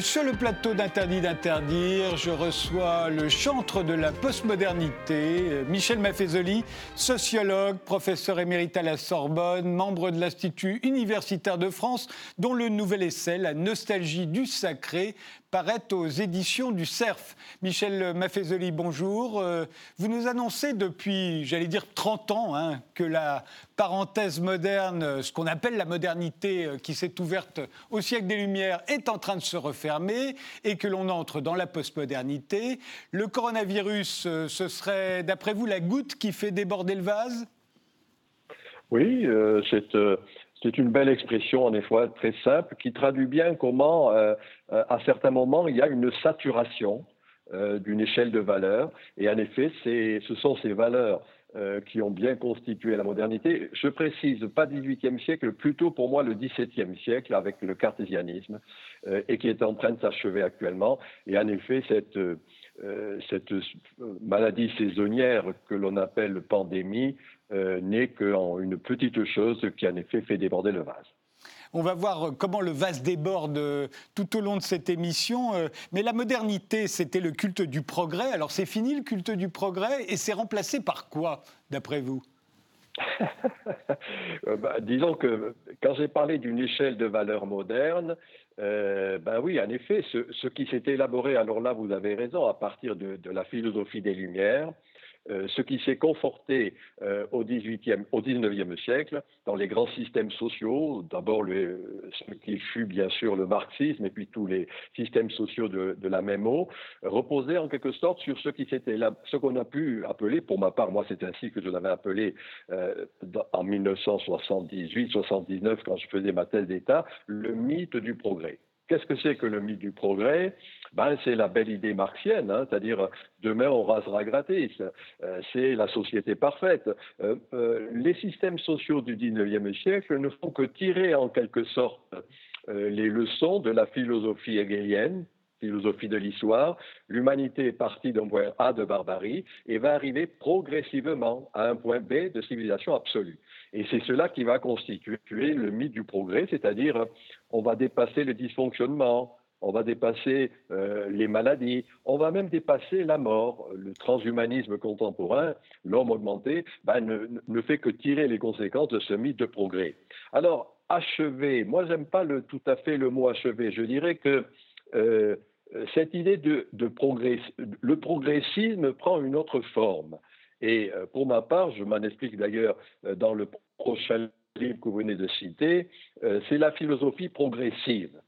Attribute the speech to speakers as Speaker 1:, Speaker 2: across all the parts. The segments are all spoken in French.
Speaker 1: Sur le plateau d'Interdit d'interdire. Je reçois le chantre de la postmodernité, Michel Maffezoli, sociologue, professeur émérite à la Sorbonne, membre de l'Institut universitaire de France, dont le nouvel essai, La nostalgie du sacré, paraît aux éditions du CERF. Michel Maffezoli, bonjour. Euh, vous nous annoncez depuis, j'allais dire, 30 ans hein, que la parenthèse moderne, ce qu'on appelle la modernité euh, qui s'est ouverte au siècle des Lumières, est en train de se refermer et que l'on entre dans la postmodernité. Le coronavirus, euh, ce serait, d'après vous, la goutte qui fait déborder le vase?
Speaker 2: Oui, c'est une belle expression, en effet, très simple, qui traduit bien comment, à certains moments, il y a une saturation euh, d'une échelle de valeurs. Et en effet, ce sont ces valeurs qui ont bien constitué la modernité. Je précise, pas 18e siècle, plutôt pour moi le 17e siècle avec le cartésianisme, et qui est en train de s'achever actuellement. Et en effet, cette, cette maladie saisonnière que l'on appelle pandémie euh, n'est qu'une petite chose qui en effet fait déborder le vase.
Speaker 1: On va voir comment le vase déborde euh, tout au long de cette émission. Euh, mais la modernité, c'était le culte du progrès. Alors c'est fini le culte du progrès et c'est remplacé par quoi, d'après vous?
Speaker 2: Bah, disons que quand j'ai parlé d'une échelle de valeur moderne, ben oui, en effet, ce, qui s'est élaboré, alors là vous avez raison, à partir de la philosophie des Lumières, euh, ce qui s'est conforté euh, au, 18e, au 19e siècle dans les grands systèmes sociaux, d'abord ce qui fut bien sûr le marxisme et puis tous les systèmes sociaux de, la même eau, reposait en quelque sorte sur ce qu'on a pu appeler, pour ma part, moi c'est ainsi que je l'avais appelé euh, en 1978-79 quand je faisais ma thèse d'État, le mythe du progrès. Qu'est-ce que c'est que le mythe du progrès? Ben, C'est la belle idée marxienne, hein, c'est-à-dire demain on rasera gratis, euh, c'est la société parfaite. Euh, euh, les systèmes sociaux du 19e siècle ne font que tirer en quelque sorte les leçons de la philosophie hegelienne, philosophie de l'histoire, l'humanité est partie d'un point A de barbarie et va arriver progressivement à un point B de civilisation absolue. Et c'est cela qui va constituer le mythe du progrès, c'est-à-dire on va dépasser le dysfonctionnement, on va dépasser euh, les maladies, on va même dépasser la mort. Le transhumanisme contemporain, l'homme augmenté, ben, ne, fait que tirer les conséquences de ce mythe de progrès. Alors, achever, moi j'aime pas tout à fait le mot achever, je dirais que euh, cette idée de, de progrès, le progressisme prend une autre forme. Et euh, pour ma part, je m'en explique d'ailleurs euh, dans le prochain livre que vous venez de citer, euh, c'est la philosophie progressive.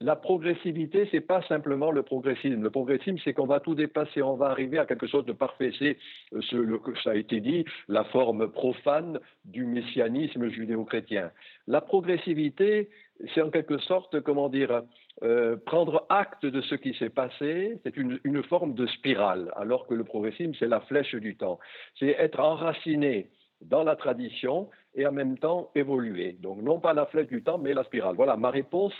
Speaker 2: La progressivité, c'est pas simplement le progressisme. Le progressisme, c'est qu'on va tout dépasser, on va arriver à quelque chose de parfait. C'est, ce, ça a été dit, la forme profane du messianisme judéo-chrétien. La progressivité, c'est en quelque sorte, comment dire, euh, prendre acte de ce qui s'est passé, c'est une, forme de spirale, alors que le progressisme, c'est la flèche du temps. C'est être enraciné dans la tradition et en même temps évoluer. Donc non pas la flèche du temps, mais la spirale. Voilà, ma réponse,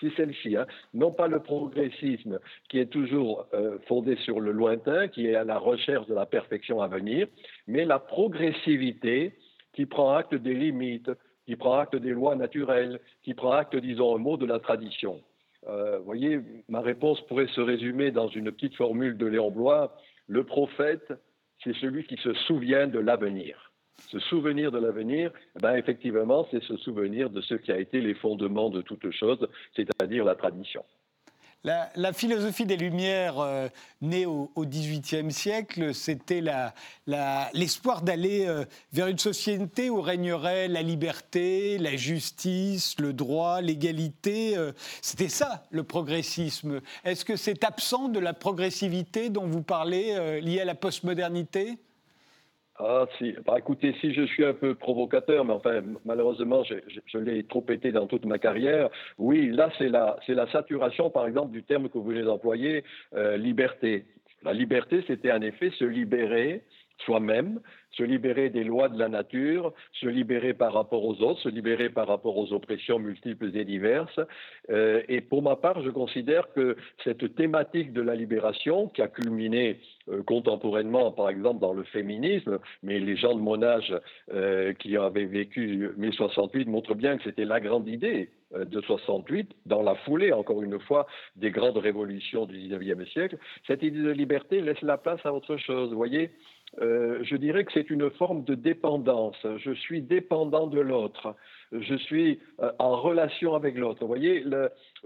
Speaker 2: c'est celle-ci. Hein. Non pas le progressisme qui est toujours euh, fondé sur le lointain, qui est à la recherche de la perfection à venir, mais la progressivité qui prend acte des limites, qui prend acte des lois naturelles, qui prend acte, disons, un mot de la tradition. Euh, vous voyez, ma réponse pourrait se résumer dans une petite formule de Léon Blois. Le prophète, c'est celui qui se souvient de l'avenir. Se souvenir de l'avenir, ben effectivement, c'est se souvenir de ce qui a été les fondements de toute chose, c'est-à-dire la tradition.
Speaker 1: La, philosophie des Lumières, euh, née au XVIIIe siècle, c'était l'espoir d'aller euh, vers une société où régnerait la liberté, la justice, le droit, l'égalité. Euh, c'était ça, le progressisme. Est-ce que c'est absent de la progressivité dont vous parlez, liée à la postmodernité?
Speaker 2: Ah, si. Bah, écoutez, si je suis un peu provocateur, mais enfin, malheureusement, je, l'ai trop pété dans toute ma carrière. Oui, là, c'est la, c'est la saturation, par exemple, du terme que vous venez d'employer, euh, liberté. La liberté, c'était en effet se libérer soi-même, se libérer des lois de la nature, se libérer par rapport aux autres, se libérer par rapport aux oppressions multiples et diverses. Euh, et pour ma part, je considère que cette thématique de la libération, qui a culminé euh, contemporainement, par exemple, dans le féminisme, mais les gens de mon âge euh, qui avaient vécu mai 68 montrent bien que c'était la grande idée de 68, dans la foulée, encore une fois, des grandes révolutions du 19e siècle, cette idée de liberté laisse la place à autre chose. Vous voyez, euh, je dirais que c'est une forme de dépendance. Je suis dépendant de l'autre. Je suis euh, en relation avec l'autre. Vous voyez,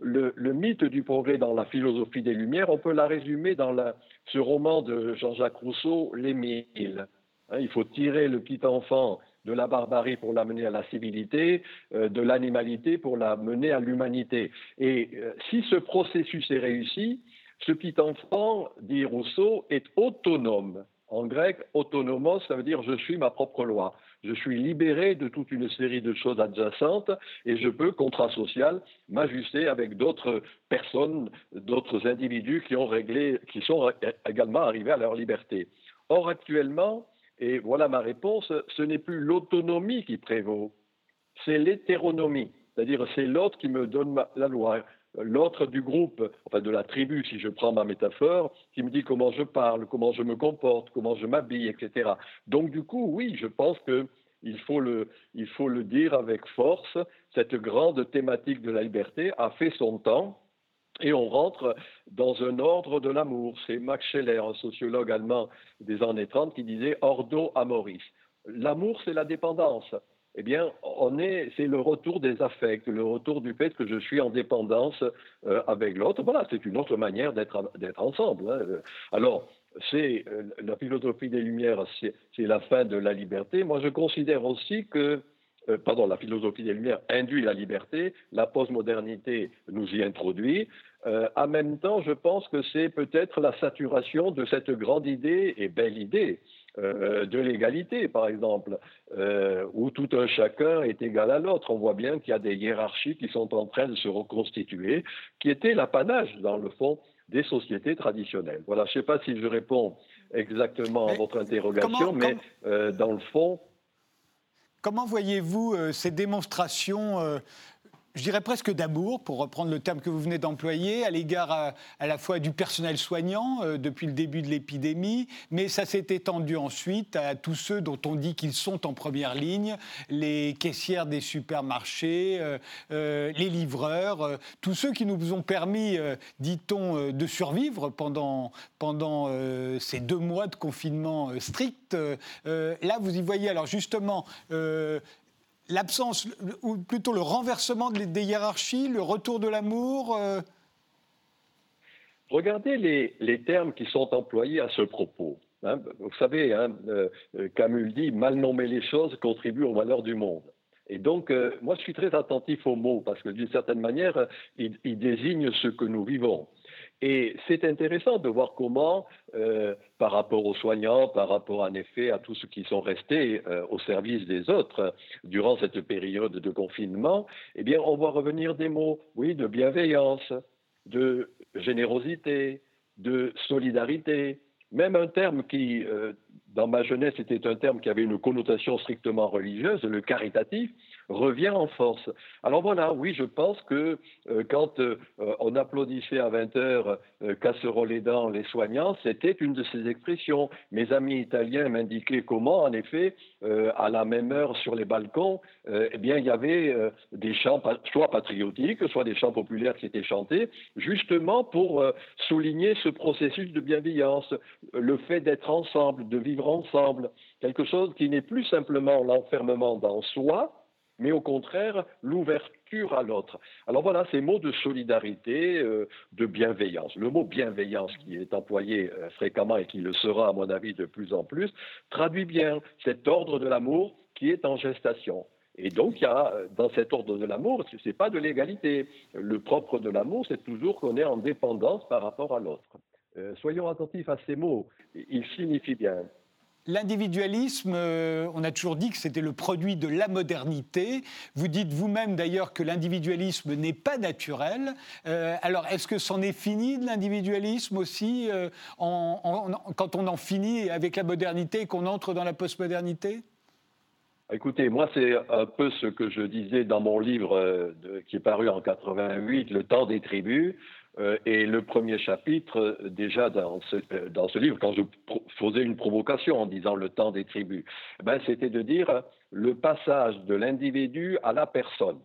Speaker 2: le, mythe du progrès dans la philosophie des Lumières, on peut la résumer dans ce roman de Jean-Jacques Rousseau, L'Émile. Hein, il faut tirer le petit enfant de la barbarie pour l'amener à la civilité, euh, de l'animalité pour l'amener à l'humanité. Et si ce processus est réussi, ce petit enfant, dit Rousseau, est autonome. En grec, autonomos, ça veut dire je suis ma propre loi. Je suis libéré de toute une série de choses adjacentes et je peux, contrat social, m'ajuster avec d'autres personnes, d'autres individus qui ont réglé, qui sont également arrivés à leur liberté. Or, actuellement, et voilà ma réponse, ce n'est plus l'autonomie qui prévaut, c'est l'hétéronomie. C'est-à-dire, c'est l'autre qui me donne la loi l'autre du groupe, enfin de la tribu, si je prends ma métaphore, qui me dit comment je parle, comment je me comporte, comment je m'habille, etc. Donc du coup, oui, je pense qu'il faut le, il faut le dire avec force, cette grande thématique de la liberté a fait son temps. Et on rentre dans un ordre de l'amour. C'est Max Scheller, un sociologue allemand des années 30, qui disait Ordo amoris. L'amour, c'est la dépendance eh bien, on est, c'est le retour des affects, le retour du fait que je suis en dépendance euh, avec l'autre. Voilà, c'est une autre manière d'être, d'être ensemble. Hein. Alors, c'est euh, la philosophie des Lumières, c'est, la fin de la liberté. Moi, je considère aussi que, euh, pardon, la philosophie des Lumières induit la liberté, la postmodernité nous y introduit. en même temps, je pense que c'est peut-être la saturation de cette grande idée et belle idée euh, de l'égalité, par exemple, euh, où tout un chacun est égal à l'autre. On voit bien qu'il y a des hiérarchies qui sont en train de se reconstituer, qui étaient l'apanage, dans le fond, des sociétés traditionnelles. Voilà, je ne sais pas si je réponds exactement à votre interrogation, mais euh, dans le fond...
Speaker 1: Comment voyez-vous ces démonstrations je dirais presque d'amour, pour reprendre le terme que vous venez d'employer, à l'égard à, la fois du personnel soignant euh, depuis le début de l'épidémie, mais ça s'est étendu ensuite à tous ceux dont on dit qu'ils sont en première ligne, les caissières des supermarchés, euh, euh, les livreurs, tous ceux qui nous ont permis, dit-on, de survivre pendant, pendant ces deux mois de confinement strict. là, vous y voyez alors justement l'absence, ou plutôt le renversement des hiérarchies, le retour de l'amour euh
Speaker 2: Regardez les, termes qui sont employés à ce propos. Hein. vous savez, hein, euh, Camus dit mal nommer les choses contribue au malheur du monde. Et donc, euh, moi, je suis très attentif aux mots parce que d'une certaine manière, ils désignent ce que nous vivons. Et c'est intéressant de voir comment, euh, par rapport aux soignants, par rapport en effet à tous ceux qui sont restés euh, au service des autres durant cette période de confinement, eh bien, on voit revenir des mots, oui, de bienveillance, de générosité, de solidarité, même un terme qui, euh, dans ma jeunesse, était un terme qui avait une connotation strictement religieuse, le caritatif, revient en force. Alors voilà, oui, je pense que euh, quand euh, on applaudissait à 20 heures euh, casserole les dents les soignants, c'était une de ces expressions. Mes amis italiens m'indiquaient comment, en effet, à la même heure sur les balcons, eh bien, il y avait des chants soit patriotiques, soit des chants populaires qui étaient chantés, justement pour souligner ce processus de bienveillance, le fait d'être ensemble, de vivre ensemble, quelque chose qui n'est plus simplement l'enfermement dans soi, mais au contraire l'ouverture à l'autre. Alors voilà, ces mots de solidarité, euh, de bienveillance. Le mot bienveillance qui est employé euh, fréquemment et qui le sera à mon avis de plus en plus, traduit bien cet ordre de l'amour qui est en gestation. Et donc, a, dans cet ordre de l'amour, ce n'est pas de l'égalité. Le propre de l'amour, c'est toujours qu'on est en dépendance par rapport à l'autre. Euh, soyons attentifs à ces mots. Ils signifient bien
Speaker 1: L'individualisme, euh, on a toujours dit que c'était le produit de la modernité. Vous dites vous-même d'ailleurs que l'individualisme n'est pas naturel. Euh, alors, est-ce que c'en est fini de l'individualisme aussi, euh, quand on en finit avec la modernité et qu'on entre dans la postmodernité?
Speaker 2: Écoutez, moi, c'est un peu ce que je disais dans mon livre qui est paru en 88, Le temps des tribus. Euh, et le premier chapitre, euh, déjà dans ce, euh, dans ce livre, quand je faisais une provocation en disant le temps des tribus, eh ben, c'était de dire le passage de l'individu à la personne.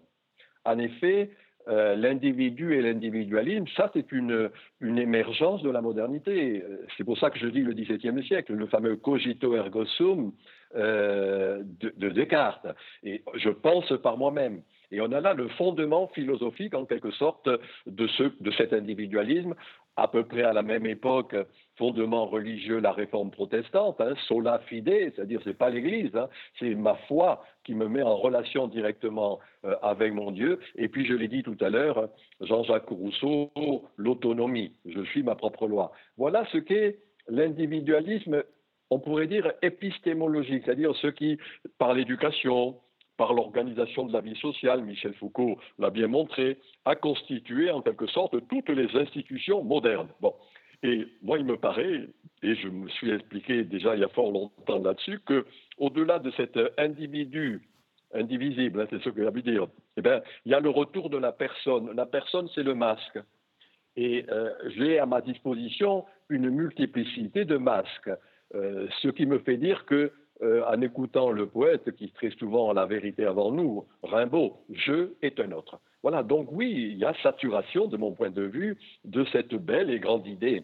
Speaker 2: En effet, l'individu et l'individualisme, ça c'est une, une émergence de la modernité. C'est pour ça que je dis le XVIIe siècle, le fameux cogito ergo sum de, de, Descartes. Et je pense par moi-même. Et on a là le fondement philosophique, en quelque sorte, de, ce, de cet individualisme, à peu près à la même époque, fondement religieux, la réforme protestante, hein, sola fide, c'est-à-dire c'est pas l'Église, hein, c'est ma foi qui me met en relation directement euh, avec mon Dieu. Et puis je l'ai dit tout à l'heure, Jean-Jacques Rousseau, l'autonomie, je suis ma propre loi. Voilà ce qu'est l'individualisme, on pourrait dire épistémologique, c'est-à-dire ce qui, par l'éducation, par l'organisation de la vie sociale, Michel Foucault l'a bien montré, a constitué en quelque sorte toutes les institutions modernes. Bon. Et moi, il me paraît, et je me suis expliqué déjà il y a fort longtemps là-dessus, que au-delà de cet individu indivisible, hein, c'est ce que j'ai dire, eh bien, il y a le retour de la personne. La personne, c'est le masque. Et euh, j'ai à ma disposition une multiplicité de masques, euh, ce qui me fait dire que euh, en écoutant le poète qui très souvent a la vérité avant nous, Rimbaud, je est un autre. Voilà, donc oui, il y a saturation, de mon point de vue, de cette belle et grande idée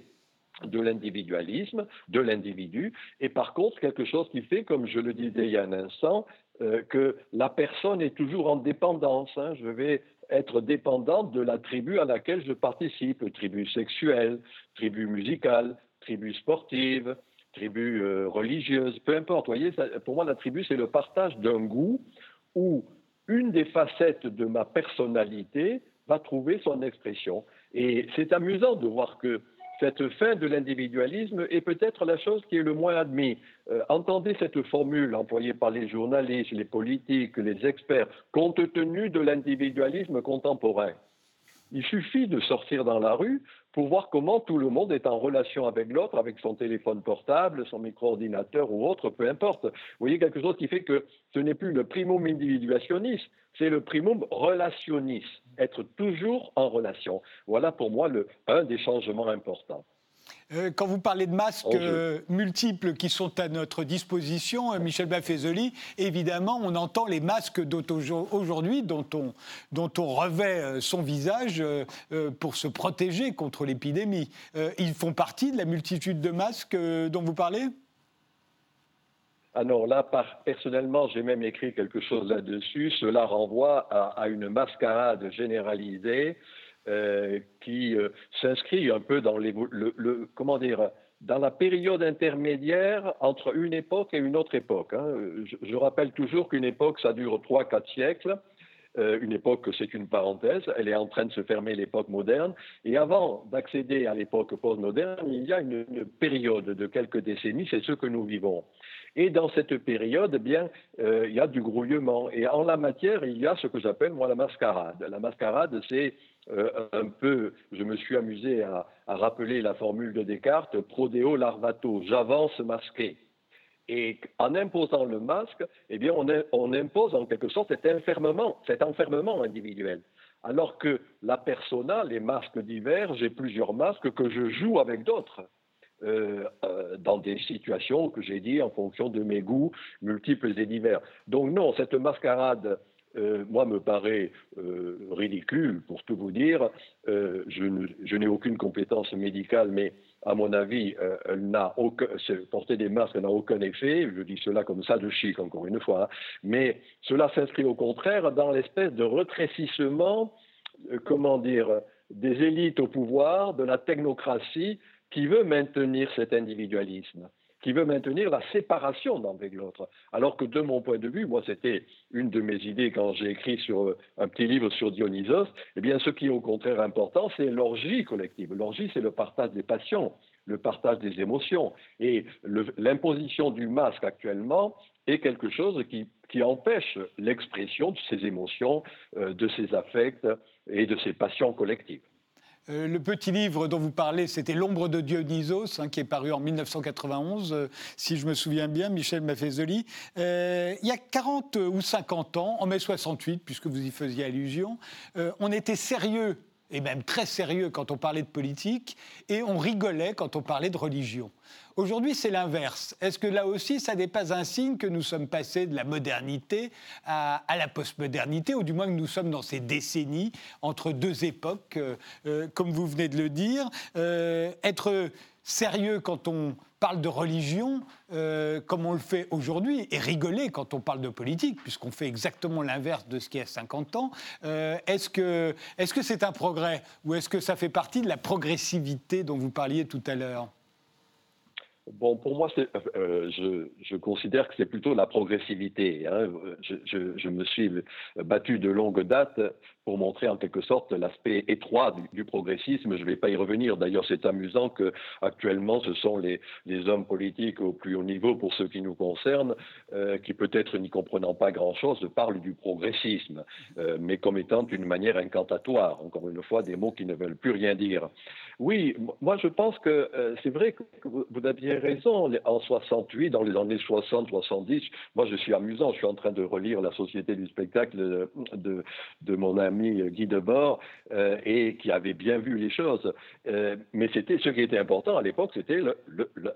Speaker 2: de l'individualisme, de l'individu, et par contre quelque chose qui fait, comme je le disais il y a un instant, euh, que la personne est toujours en dépendance. Hein. Je vais être dépendante de la tribu à laquelle je participe, tribu sexuelle, tribu musicale, tribu sportive, tribu euh, religieuse, peu importe. Voyez, pour moi, la tribu, c'est le partage d'un goût où une des facettes de ma personnalité va trouver son expression. Et c'est amusant de voir que cette fin de l'individualisme est peut-être la chose qui est le moins admise. Euh, entendez cette formule employée par les journalistes, les politiques, les experts, compte tenu de l'individualisme contemporain. Il suffit de sortir dans la rue pour voir comment tout le monde est en relation avec l'autre, avec son téléphone portable, son micro-ordinateur ou autre, peu importe. Vous voyez quelque chose qui fait que ce n'est plus le primum individuationis, c'est le primum relationis, être toujours en relation. Voilà pour moi le, un des changements importants.
Speaker 1: Euh, quand vous parlez de masques euh, multiples qui sont à notre disposition, euh, Michel Baffezoli, évidemment, on entend les masques aujourd'hui dont on, dont on revêt son visage pour se protéger contre l'épidémie. ils font partie de la multitude de masques dont vous parlez?
Speaker 2: Alors là, personnellement, j'ai même écrit quelque chose là-dessus. Cela renvoie à une mascarade généralisée euh, qui euh, s'inscrit un peu dans le, comment dire, dans la période intermédiaire entre une époque et une autre époque. Hein. Je, rappelle toujours qu'une époque, ça dure trois, quatre siècles. Euh, une époque, c'est une parenthèse, elle est en train de se fermer l'époque moderne. Et avant d'accéder à l'époque postmoderne, il y a une, une, période de quelques décennies, c'est ce que nous vivons. Et dans cette période, eh bien, il y a du grouillement. Et en la matière, il y a ce que j'appelle, moi, la mascarade. La mascarade, c'est euh, un peu, je me suis amusé à, rappeler la formule de Descartes, prodeo larvato, j'avance masqué. Et en imposant le masque, eh bien, on, impose en quelque sorte cet enfermement, cet enfermement individuel. Alors que la persona, les masques divers, j'ai plusieurs masques que je joue avec d'autres. Euh, euh, dans des situations que j'ai dit en fonction de mes goûts multiples et divers. Donc non, cette mascarade euh, moi, me paraît euh, ridicule, pour tout vous dire. Euh, je, n'ai aucune compétence médicale, mais à mon avis, aucun, porter des masques n'a aucun effet. Je dis cela comme ça de chic, encore une fois. Hein. Mais cela s'inscrit au contraire dans l'espèce de retrécissement, comment dire, des élites au pouvoir, de la technocratie qui veut maintenir cet individualisme qui veut maintenir la séparation d'un avec l'autre. Alors que de mon point de vue, moi c'était une de mes idées quand j'ai écrit sur euh, un petit livre sur Dionysos, eh bien ce qui est au contraire important, c'est l'orgie collective. L'orgie, c'est le partage des passions, le partage des émotions. Et l'imposition du masque actuellement est quelque chose qui, empêche l'expression de ces émotions, euh, de ces affects et de ces passions collectives.
Speaker 1: Euh, le petit livre dont vous parlez, c'était L'ombre de Dionysos, hein, qui est paru en 1991, euh, si je me souviens bien, Michel Maffezoli. Euh, il y a 40 ou 50 ans, en mai 68, puisque vous y faisiez allusion, on était sérieux et même très sérieux quand on parlait de politique, et on rigolait quand on parlait de religion. Aujourd'hui, c'est l'inverse. Est-ce que là aussi, ça n'est pas un signe que nous sommes passés de la modernité à, la postmodernité, ou du moins que nous sommes dans ces décennies entre deux époques, euh, euh, comme vous venez de le dire euh, Être sérieux quand on parle de religion, comme on le fait aujourd'hui, et rigoler quand on parle de politique, puisqu'on fait exactement l'inverse de ce qui y a 50 ans, est-ce que c'est -ce un progrès ou est-ce que ça fait partie de la progressivité dont vous parliez tout à l'heure?
Speaker 2: Bon, pour moi, euh, je, je, considère que c'est plutôt la progressivité. Hein. Je, me suis battu de longue date pour montrer en quelque sorte l'aspect étroit du, progressisme. Je ne vais pas y revenir. D'ailleurs, c'est amusant que actuellement, ce sont les, hommes politiques au plus haut niveau, pour ceux qui nous concernent, euh, qui peut-être n'y comprenant pas grand-chose, parlent du progressisme, euh, mais comme étant une manière incantatoire. Encore une fois, des mots qui ne veulent plus rien dire. Oui, moi je pense que euh, c'est vrai que vous, aviez raison. En 68, dans les années 60-70, moi je suis amusant. Je suis en train de relire La Société du spectacle de, de mon ami Guy Debord euh, et qui avait bien vu les choses. Euh, mais c'était ce qui était important à l'époque, c'était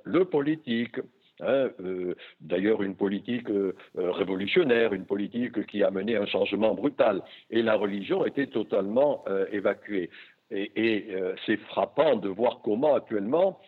Speaker 2: le, politique. Hein, euh, d'ailleurs, une politique révolutionnaire, une politique qui a mené un changement brutal. Et la religion était totalement évacuée. Et, c'est frappant de voir comment actuellement,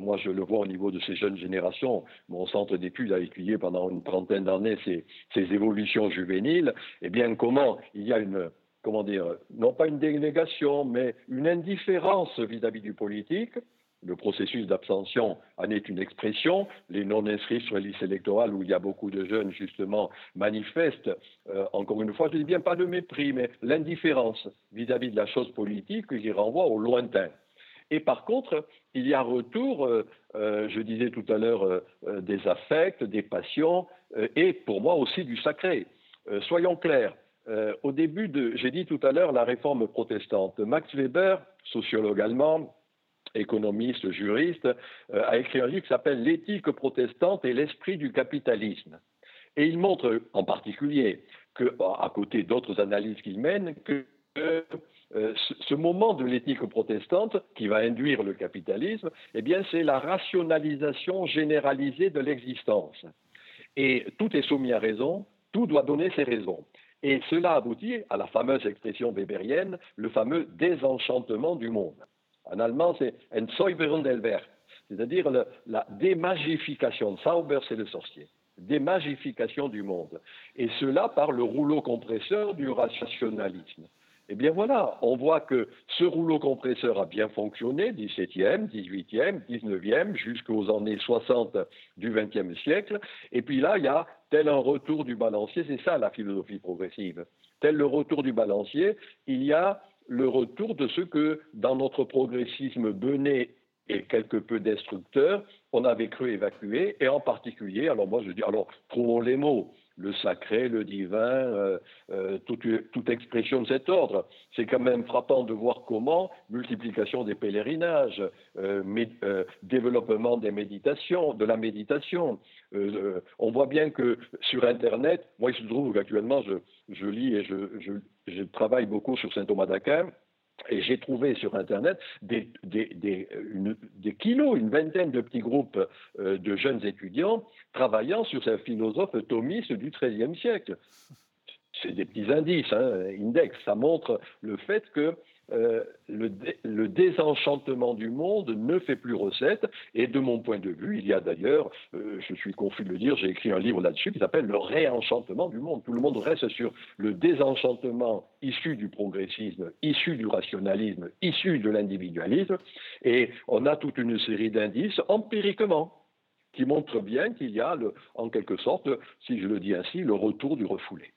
Speaker 2: moi je le vois au niveau de ces jeunes générations, mon centre d'études a étudié pendant une trentaine d'années ces, ces, évolutions juvéniles, et eh bien comment il y a une, comment dire, non pas une délégation, mais une indifférence vis-à-vis du politique. Le processus d'abstention en est une expression. Les non-inscrits sur les listes électorales, où il y a beaucoup de jeunes, justement, manifestent, euh, encore une fois, je dis bien pas de mépris, mais l'indifférence vis-à-vis de la chose politique qui renvoie au lointain. Et par contre, il y a retour, euh, euh, je disais tout à l'heure, des affects, des passions, et pour moi aussi du sacré. soyons clairs, au début de, j'ai dit tout à l'heure, la réforme protestante. Max Weber, sociologue allemand, économiste, juriste, euh, a écrit un livre qui s'appelle L'éthique protestante et l'esprit du capitalisme. Et il montre en particulier que, à côté d'autres analyses qu'il mène, que euh, ce moment de l'éthique protestante qui va induire le capitalisme, eh bien, c'est la rationalisation généralisée de l'existence. Et tout est soumis à raison, tout doit donner ses raisons. Et cela aboutit à la fameuse expression weberienne, le fameux désenchantement du monde. En allemand, c'est Entsäuberung der Welt, c'est-à-dire la démagification. Sauber, c'est le sorcier. Démagification du monde. Et cela par le rouleau compresseur du rationalisme. Eh bien voilà, on voit que ce rouleau compresseur a bien fonctionné, 17e, 18e, 19e, jusqu'aux années 60 du 20e siècle. Et puis là, il y a tel un retour du balancier, c'est ça la philosophie progressive. Tel le retour du balancier, il y a le retour de ce que dans notre progressisme bené et quelque peu destructeur, on avait cru évacuer, et en particulier, alors moi je dis, alors trouvons les mots, le sacré, le divin, euh, euh, toute, expression de cet ordre. C'est quand même frappant de voir comment multiplication des pèlerinages, euh, développement des méditations, de la méditation. on voit bien que sur Internet, moi il se trouve qu'actuellement je, lis et je, travaille beaucoup sur saint Thomas d'Aquin. Et j'ai trouvé sur Internet des, kilos, une vingtaine de petits groupes euh, de jeunes étudiants travaillant sur ce philosophe thomiste du XIIIe siècle. C'est des petits indices, hein, index. Ça montre le fait que euh, le, désenchantement du monde ne fait plus recette. Et de mon point de vue, il y a d'ailleurs, euh, je suis confus de le dire, j'ai écrit un livre là-dessus qui s'appelle Le réenchantement du monde. Tout le monde reste sur le désenchantement issu du progressisme, issu du rationalisme, issu de l'individualisme. Et on a toute une série d'indices empiriquement qui montrent bien qu'il y a, en quelque sorte, si je le dis ainsi, le retour du refoulé.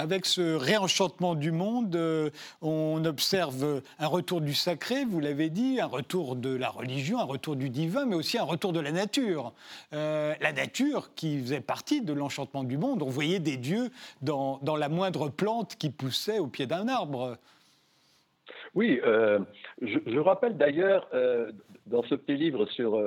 Speaker 1: Avec ce réenchantement du monde, euh, on observe un retour du sacré, vous l'avez dit, un retour de la religion, un retour du divin, mais aussi un retour de la nature. Euh, la nature qui faisait partie de l'enchantement du monde, on voyait des dieux dans, la moindre plante qui poussait au pied d'un arbre.
Speaker 2: Oui, euh, je, rappelle d'ailleurs dans ce petit livre sur,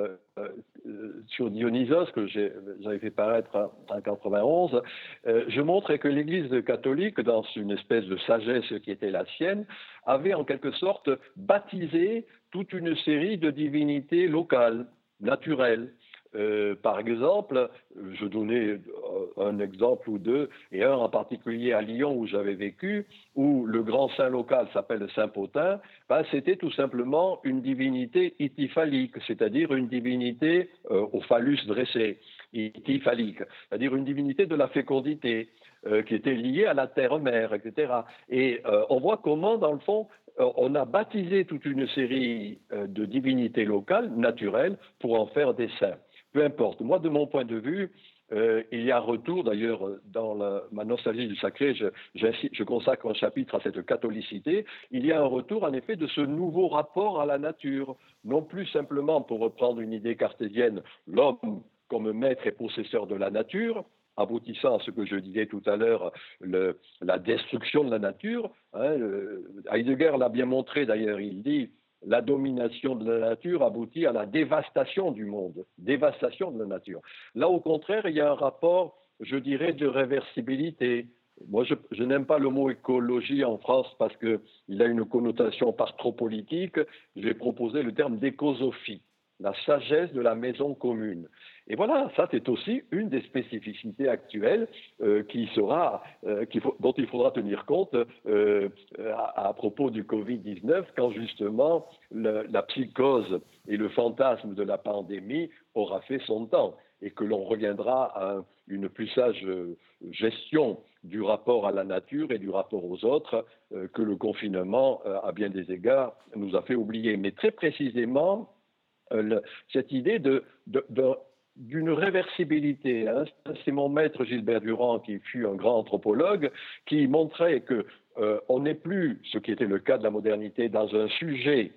Speaker 2: sur Dionysos que j'avais fait paraître en 91, euh, je montrais que l'Église catholique, dans une espèce de sagesse qui était la sienne, avait en quelque sorte baptisé toute une série de divinités locales, naturelles, euh, par exemple, je donnais euh, un exemple ou deux, et un en particulier à Lyon où j'avais vécu, où le grand saint local s'appelle Saint Potin, ben, c'était tout simplement une divinité ityphalique, c'est-à-dire une divinité euh, au phallus dressé, ityphalique, c'est-à-dire une divinité de la fécondité. qui était liée à la terre-mère, etc. Et on voit comment, dans le fond, on a baptisé toute une série de divinités locales, naturelles, pour en faire des saints peu importe. Moi, de mon point de vue, euh, il y a un retour, d'ailleurs, dans ma nostalgie du sacré, je, consacre un chapitre à cette catholicité, il y a un retour, en effet, de ce nouveau rapport à la nature. Non plus simplement, pour reprendre une idée cartésienne, l'homme comme maître et possesseur de la nature, aboutissant à ce que je disais tout à l'heure, la destruction de la nature. Hein, Heidegger l'a bien montré, d'ailleurs, il dit la domination de la nature aboutit à la dévastation du monde, dévastation de la nature. Là, au contraire, il y a un rapport, je dirais, de réversibilité. Moi, je, n'aime pas le mot écologie en France parce qu'il a une connotation par trop politique. J'ai proposé le terme d'écosophie, la sagesse de la maison commune. Et voilà, ça c'est aussi une des spécificités actuelles euh, qui sera, euh, dont il faudra tenir compte euh, à, propos du Covid-19, quand justement la psychose et le fantasme de la pandémie aura fait son temps et que l'on reviendra à une plus sage gestion du rapport à la nature et du rapport aux autres que le confinement, à bien des égards, nous a fait oublier. Mais très précisément, cette idée d'une réversibilité. Hein. C'est mon maître Gilbert Durand, qui fut un grand anthropologue, qui montrait que euh, on n'est plus, ce qui était le cas de la modernité, dans un sujet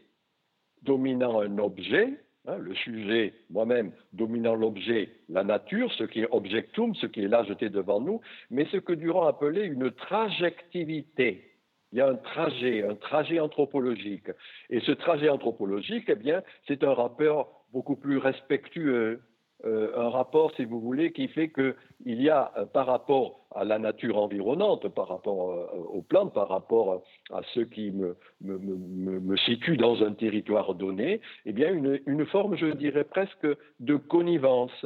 Speaker 2: dominant un objet, hein, le sujet moi-même dominant l'objet, la nature, ce qui est objectum, ce qui est là jeté devant nous, mais ce que Durand appelait une trajectivité. Il y a un trajet, un trajet anthropologique. Et ce trajet anthropologique, eh bien, c'est un rapport beaucoup plus respectueux, euh, un rapport, si vous voulez, qui fait qu'il y a, euh, par rapport à la nature environnante, par rapport euh, aux plantes, par rapport à ce qui me, me, me, me situe dans un territoire donné, eh bien, une, une, forme, je dirais presque, de connivence.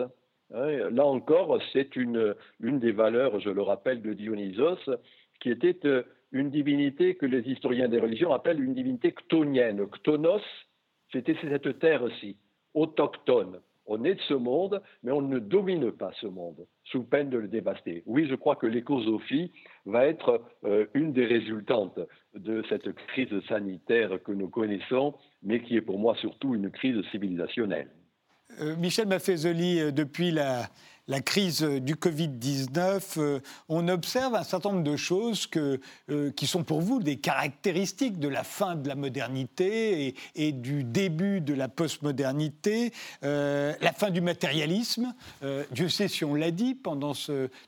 Speaker 2: Hein, là encore, c'est une, une des valeurs, je le rappelle, de Dionysos, qui était une divinité que les historiens des religions appellent une divinité ctonienne. Ctonos, c'était cette terre-ci, autochtone. On est de ce monde, mais on ne domine pas ce monde, sous peine de le dévaster. Oui, je crois que l'écosophie va être euh, une des résultantes de cette crise sanitaire que nous connaissons, mais qui est pour moi surtout une crise civilisationnelle.
Speaker 1: Euh, Michel Maffezoli, euh, depuis la, la crise du Covid-19, euh, on observe un certain nombre de choses euh, qui sont pour vous des caractéristiques de la fin de la modernité et, du début de la postmodernité, euh, la fin du matérialisme, Dieu sait si on l'a dit pendant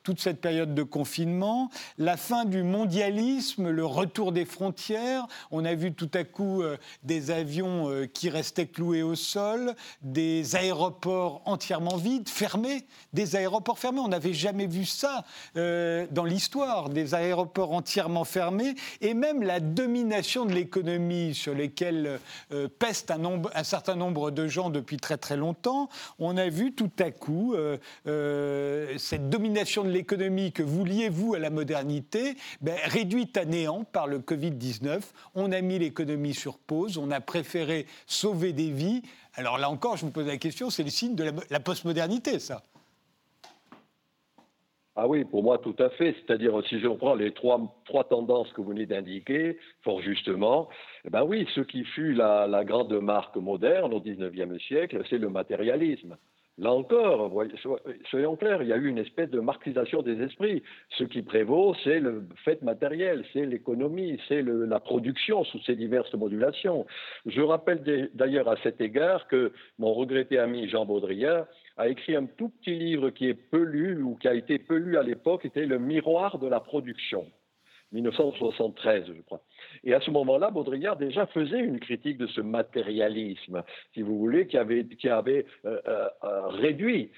Speaker 1: toute cette période de confinement, la fin du mondialisme, le retour des frontières, on a vu tout à coup des avions qui restaient cloués au sol, des aéroports entièrement vides, fermés, des aéroports fermés. On n'avait jamais vu ça euh, dans l'histoire, des aéroports entièrement fermés, et même la domination de l'économie sur lesquelles euh, peste un, certain nombre de gens depuis très très longtemps. On a vu tout à coup euh, cette domination de l'économie que vous liez, vous, à la modernité, ben, réduite à néant par le Covid-19. On a mis l'économie sur pause, on a préféré sauver des vies. Alors là encore, je vous pose la question, c'est le signe de la, la postmodernité, ça.
Speaker 2: Ah oui, pour moi, tout à fait. C'est-à-dire, si je reprends les trois, trois tendances que vous venez d'indiquer, fort justement, eh ben oui, ce qui fut la, la grande marque moderne au XIXe siècle, c'est le matérialisme. Là encore, soyons clairs, il y a eu une espèce de marxisation des esprits. Ce qui prévaut, c'est le fait matériel, c'est l'économie, c'est la production sous ses diverses modulations. Je rappelle d'ailleurs à cet égard que mon regretté ami Jean Baudrillard a écrit un tout petit livre qui est peu ou qui a été peu lu à l'époque, c'était Le miroir de la production, 1973, je crois. Et à ce moment-là, Baudrillard déjà faisait une critique de ce matérialisme, si vous voulez, qui avait, qui avait euh, euh, euh, réduit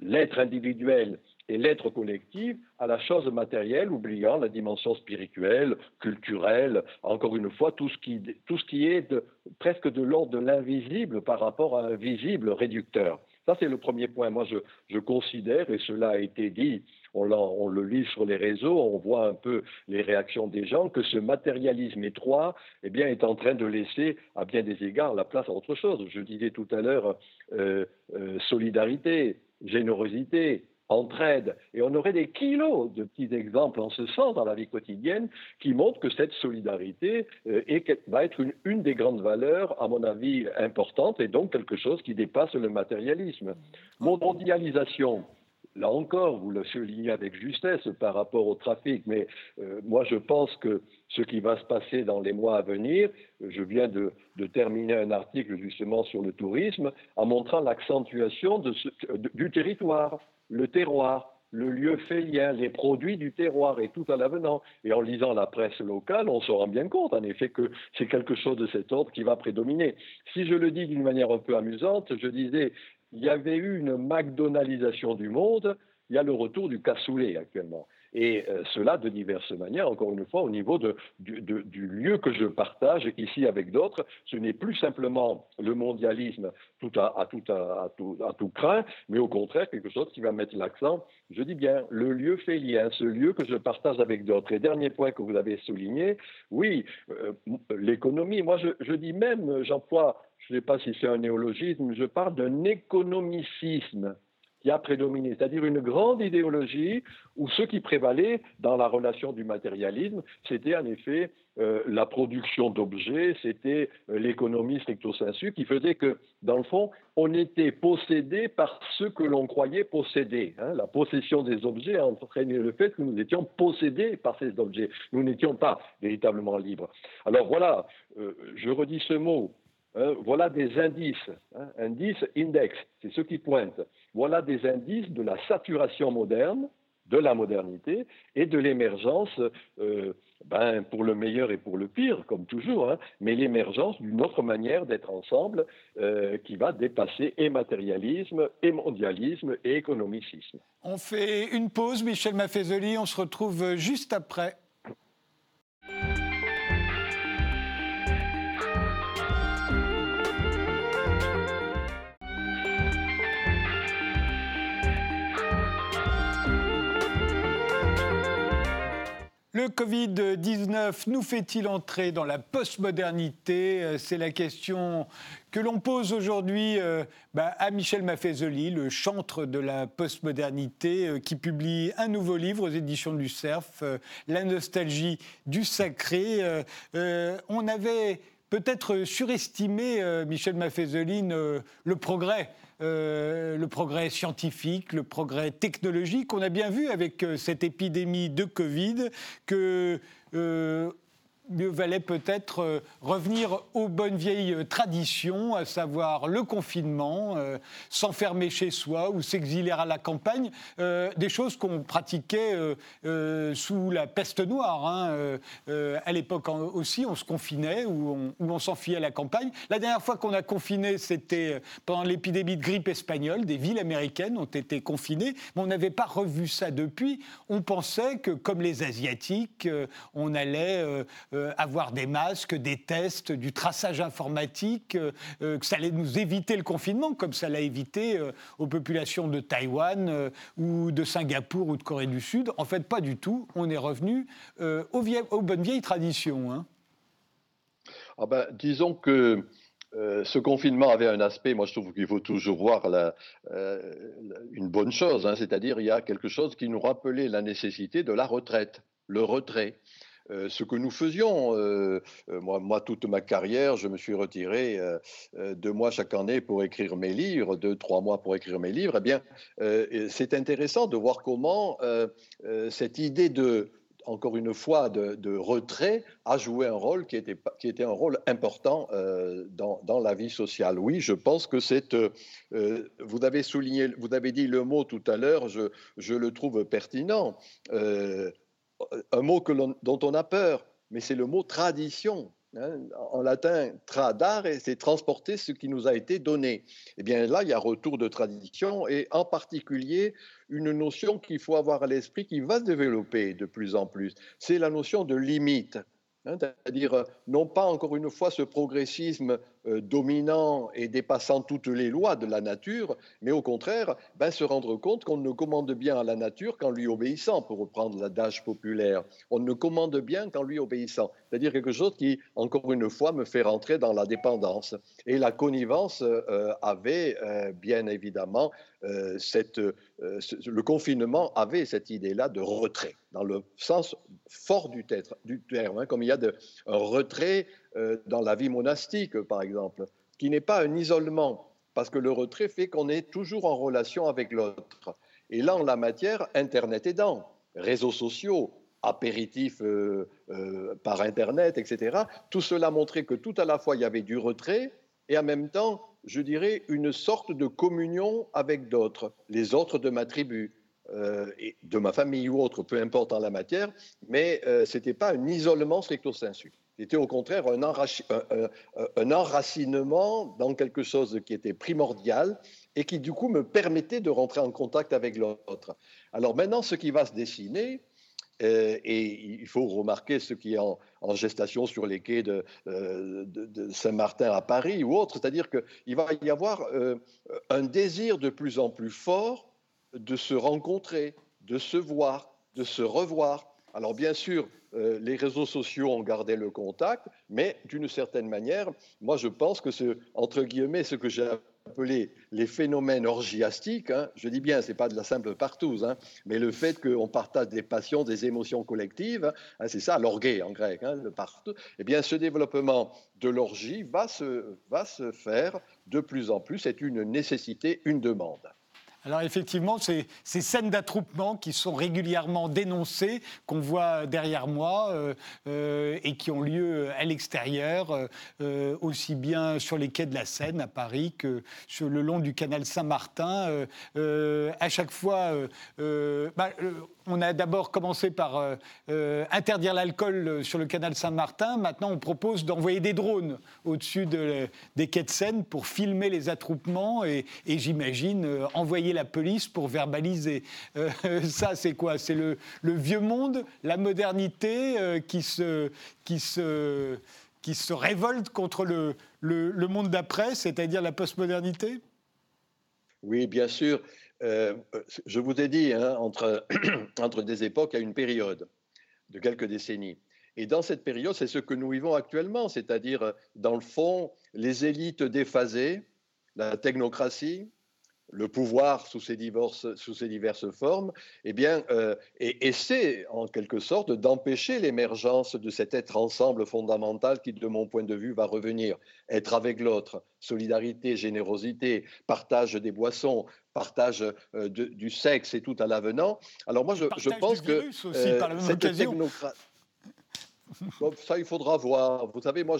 Speaker 2: l'être individuel et l'être collectif à la chose matérielle, oubliant la dimension spirituelle, culturelle, encore une fois, tout ce qui, tout ce qui est presque de l'ordre de l'invisible par rapport à un visible réducteur. Ça, c'est le premier point. Moi, je, je, considère, et cela a été dit, on, le lit sur les réseaux, on voit un peu les réactions des gens, que ce matérialisme étroit eh bien, est en train de laisser, à bien des égards, la place à autre chose. Je disais tout à l'heure euh, euh, solidarité, générosité, entraide. Et on aurait des kilos de petits exemples en ce sens dans la vie quotidienne qui montrent que cette solidarité euh, va être une, des grandes valeurs, à mon avis, importantes et donc quelque chose qui dépasse le matérialisme. Mondialisation. Là encore, vous le soulignez avec justesse par rapport au trafic, mais euh, moi je pense que ce qui va se passer dans les mois à venir, je viens de, terminer un article justement sur le tourisme en montrant l'accentuation du territoire le terroir, le lieu félien, les produits du terroir et tout à l'avenant. Et en lisant la presse locale, on se rend bien compte, en effet, que c'est quelque chose de cet ordre qui va prédominer. Si je le dis d'une manière un peu amusante, je disais, il y avait eu une McDonaldisation du monde, il y a le retour du cassoulet actuellement. Et euh, cela de diverses manières, encore une fois, au niveau du, lieu que je partage ici avec d'autres. Ce n'est plus simplement le mondialisme tout à, tout, à, tout, craint, mais au contraire quelque chose qui va mettre l'accent, je dis bien, le lieu fait lien, ce lieu que je partage avec d'autres. Et dernier point que vous avez souligné, oui, euh, l'économie, moi je, je dis même, j'emploie, je ne sais pas si c'est un néologisme, je parle d'un économicisme qui a prédominé, c'est-à-dire une grande idéologie où ce qui prévalait dans la relation du matérialisme, c'était en effet euh, la production d'objets, c'était euh, l'économie stricto sensu, qui faisait que, dans le fond, on était possédé par ce que l'on croyait posséder. Hein. La possession des objets a entraîné le fait que nous étions possédés par ces objets. Nous n'étions pas véritablement libres. Alors voilà, euh, je redis ce mot, Hein, voilà des indices, hein, indices, index, c'est ce qui pointe. Voilà des indices de la saturation moderne, de la modernité et de l'émergence, euh, ben, pour le meilleur et pour le pire, comme toujours, hein, mais l'émergence d'une autre manière d'être ensemble euh, qui va dépasser et matérialisme, et mondialisme, et économicisme.
Speaker 1: On fait une pause, Michel Maffezoli, on se retrouve juste après. Le Covid-19 nous fait-il entrer dans la postmodernité? Euh, C'est la question que l'on pose aujourd'hui euh, bah, à Michel Maffezoli, le chantre de la postmodernité, euh, qui publie un nouveau livre aux éditions du Cerf, La nostalgie du sacré. on avait peut-être surestimé, Michel Maffezoli, le progrès euh, le progrès scientifique, le progrès technologique. On a bien vu avec euh, cette épidémie de Covid que euh, mieux valait peut-être euh, revenir aux bonnes vieilles euh, traditions, à savoir le confinement, euh, s'enfermer chez soi ou s'exiler à la campagne, des choses qu'on pratiquait sous la peste noire. Hein, à l'époque aussi, on se confinait ou on, s'enfuyait à la campagne. La dernière fois qu'on a confiné, c'était pendant l'épidémie de grippe espagnole. Des villes américaines ont été confinées, mais on n'avait pas revu ça depuis. On pensait que, comme les Asiatiques, on allait euh, avoir des masques, des tests, du traçage informatique, euh, euh, que ça allait nous éviter le confinement, comme ça l'a évité aux populations de Taïwan ou de Singapour ou de Corée du Sud. En fait, pas du tout. On est revenu aux, bonnes vieilles traditions. Hein.
Speaker 2: Ah ben, disons que ce confinement avait un aspect, moi je trouve qu'il faut toujours voir une bonne chose, hein, c'est-à-dire il y a quelque chose qui nous rappelait la nécessité de la retraite, le retrait. Euh, ce que nous faisions. Euh, euh, moi, toute ma carrière, je me suis retiré deux mois chaque année pour écrire mes livres, deux, trois mois pour écrire mes livres. Eh bien, c'est intéressant de voir comment cette idée de encore une fois, de, retrait a joué un rôle qui était, qui était un rôle important dans, dans, la vie sociale. Oui, je pense que c'est. vous avez souligné, vous avez dit le mot tout à l'heure, je, je, le trouve pertinent un mot dont on a peur, mais c'est le mot tradition. Hein. En latin, tradare, c'est transporter ce qui nous a été donné. Eh bien là, il y a retour de tradition et en particulier une notion qu'il faut avoir à l'esprit qui va se développer de plus en plus. C'est la notion de limite. Hein, c'est-à-dire euh, non pas encore une fois ce progressisme euh, dominant et dépassant toutes les lois de la nature, mais au contraire ben, se rendre compte qu'on ne commande bien à la nature qu'en lui obéissant, pour reprendre l'adage populaire. On ne commande bien qu'en lui obéissant. C'est-à-dire quelque chose qui, encore une fois, me fait rentrer dans la dépendance. Et la connivence euh, avait bien évidemment cette, le confinement avait cette idée-là de retrait, dans le sens fort du, terme, hein, comme il y a de, un retrait euh, dans la vie monastique, par exemple, qui n'est pas un isolement, parce que le retrait fait qu'on est toujours en relation avec l'autre. Et là, en la matière, Internet aidant, réseaux sociaux, apéritifs euh, euh, par Internet, etc., tout cela montrait que tout à la fois, il y avait du retrait et en même temps, je dirais, une sorte de communion avec d'autres, les autres de ma tribu, et de ma famille ou autre, peu importe en la matière, mais ce n'était pas un isolement stricto sensu. C'était au contraire un, enracinement dans quelque chose qui était primordial et qui du coup me permettait de rentrer en contact avec l'autre. Alors maintenant, ce qui va se dessiner, euh, et il faut remarquer ce qui est en, gestation sur les quais de, euh, Saint-Martin à Paris ou autre, c'est-à-dire qu'il va y avoir euh, un désir de plus en plus fort de se rencontrer, de se voir, de se revoir. Alors bien sûr, euh, les réseaux sociaux ont gardé le contact, mais d'une certaine manière, moi je pense que ce, entre guillemets, ce que j'ai appelé les phénomènes orgiastiques, hein, je dis bien, ce n'est pas de la simple partouze, hein, mais le fait qu'on partage des passions, des émotions collectives, hein, c'est ça l'orgueil en grec, le partout, eh bien ce développement de l'orgie va se, va se faire de plus en plus, c'est une nécessité, une demande.
Speaker 1: Alors effectivement, ces, scènes d'attroupement qui sont régulièrement dénoncées, qu'on voit derrière moi, euh, euh, et qui ont lieu à l'extérieur, euh, aussi bien sur les quais de la Seine à Paris que sur le long du canal Saint-Martin. à chaque fois, bah, on a d'abord commencé par interdire l'alcool sur le canal Saint-Martin. Maintenant, on propose d'envoyer des drones au-dessus des quais de Seine pour filmer les attroupements et, j'imagine envoyer la police pour verbaliser. ça, c'est quoi? C'est le, vieux monde, la modernité qui, se, qui, se, révolte contre le, monde d'après, c'est-à-dire la postmodernité?
Speaker 2: Oui, bien sûr. Euh, je vous ai dit, hein, entre, entre des époques, a une période de quelques décennies. Et dans cette période, c'est ce que nous vivons actuellement, c'est-à-dire, dans le fond, les élites déphasées, la technocratie, le pouvoir sous ses, diverses, sous ses diverses formes, eh bien, euh, et, c'est en quelque sorte d'empêcher l'émergence de cet être ensemble fondamental qui, de mon point de vue, va revenir. Être avec l'autre, solidarité, générosité, partage des boissons, partage euh, du sexe et tout à l'avenant. Alors moi, je, je pense que aussi, euh, cette ça, il faudra voir. Vous savez, moi,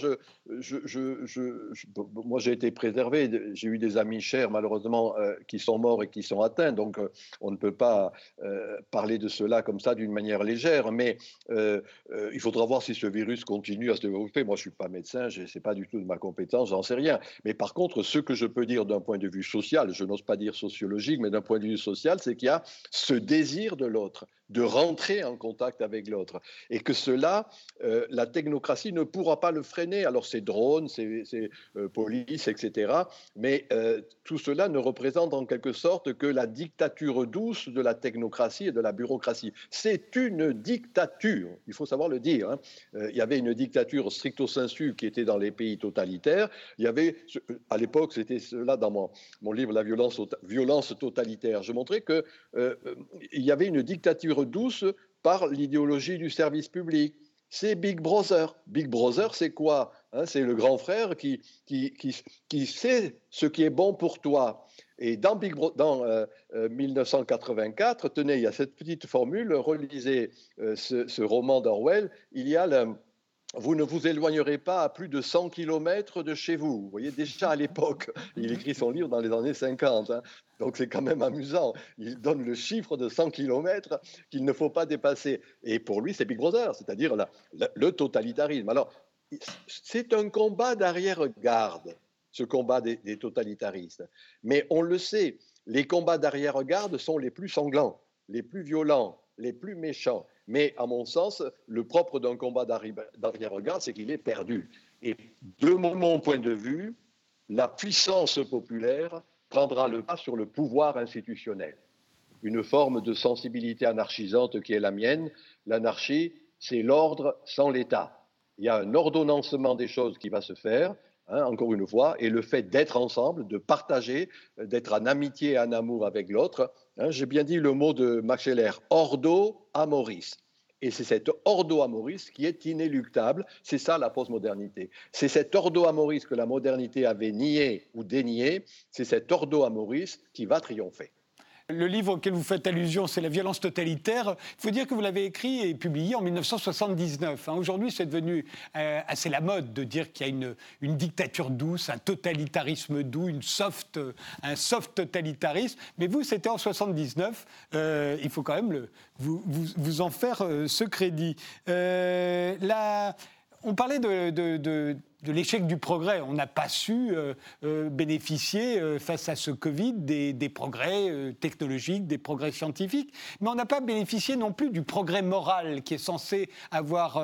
Speaker 2: moi, j'ai été préservé. J'ai eu des amis chers, malheureusement, euh, qui sont morts et qui sont atteints. Donc, euh, on ne peut pas euh, parler de cela comme ça d'une manière légère. Mais il faudra voir si ce virus continue à se développer. Moi, je suis pas médecin, ce n'est pas du tout de ma compétence, j'en sais rien. Mais par contre, ce que je peux dire d'un point de vue social, je n'ose pas dire sociologique, mais d'un point de vue social, c'est qu'il y a ce désir de l'autre de rentrer en contact avec l'autre. Et que cela, euh, la technocratie ne pourra pas le freiner. Alors c'est drones, c'est euh, police, etc. Mais euh, tout cela ne représente en quelque sorte que la dictature douce de la technocratie et de la bureaucratie. C'est une dictature, il faut savoir le dire. Hein. il y avait une dictature stricto sensu qui était dans les pays totalitaires. Il y avait, à l'époque, c'était cela dans mon, mon, livre La violence, violence totalitaire. Je montrais qu'il il y avait une dictature douce par l'idéologie du service public. C'est Big Brother. Big Brother, c'est quoi hein, C'est le grand frère qui, qui, qui, sait ce qui est bon pour toi. Et dans, Big dans 1984, euh, euh, tenez, il y a cette petite formule, relisez euh, ce, ce, roman d'Orwell, il y a le, vous ne vous éloignerez pas à plus de 100 km de chez vous. Vous voyez, déjà à l'époque, il écrit son livre dans les années 50, hein. donc c'est quand même amusant. Il donne le chiffre de 100 km qu'il ne faut pas dépasser. Et pour lui, c'est Big Brother, c'est-à-dire le totalitarisme. Alors, c'est un combat d'arrière-garde, ce combat des, des totalitaristes. Mais on le sait, les combats d'arrière-garde sont les plus sanglants, les plus violents, les plus méchants. Mais à mon sens, le propre d'un combat d'arrière-regard, c'est qu'il est perdu. Et de mon point de vue, la puissance populaire prendra le pas sur le pouvoir institutionnel. Une forme de sensibilité anarchisante qui est la mienne. L'anarchie, c'est l'ordre sans l'État. Il y a un ordonnancement des choses qui va se faire, hein, encore une fois, et le fait d'être ensemble, de partager, d'être en amitié et en amour avec l'autre. Hein, j'ai bien dit le mot de Max Scheller, ordo amoris. Et c'est cet ordo amoris qui est inéluctable. C'est ça la postmodernité. C'est cet ordo amoris que la modernité avait nié ou dénié. C'est cet ordo amoris qui va triompher.
Speaker 1: Le livre auquel vous faites allusion, c'est La violence totalitaire. Il faut dire que vous l'avez écrit et publié en 1979. Hein. Aujourd'hui, c'est devenu euh, assez la mode de dire qu'il y a une, une, dictature douce, un totalitarisme doux, une soft, un soft totalitarisme. Mais vous, c'était en 79. Euh, il faut quand même le, vous, vous, en faire euh, ce crédit. La, on parlait de l'échec du progrès. On n'a pas su euh, euh, bénéficier, euh, face à ce Covid, des, progrès technologiques, des progrès scientifiques. Mais on n'a pas bénéficié non plus du progrès moral qui est censé avoir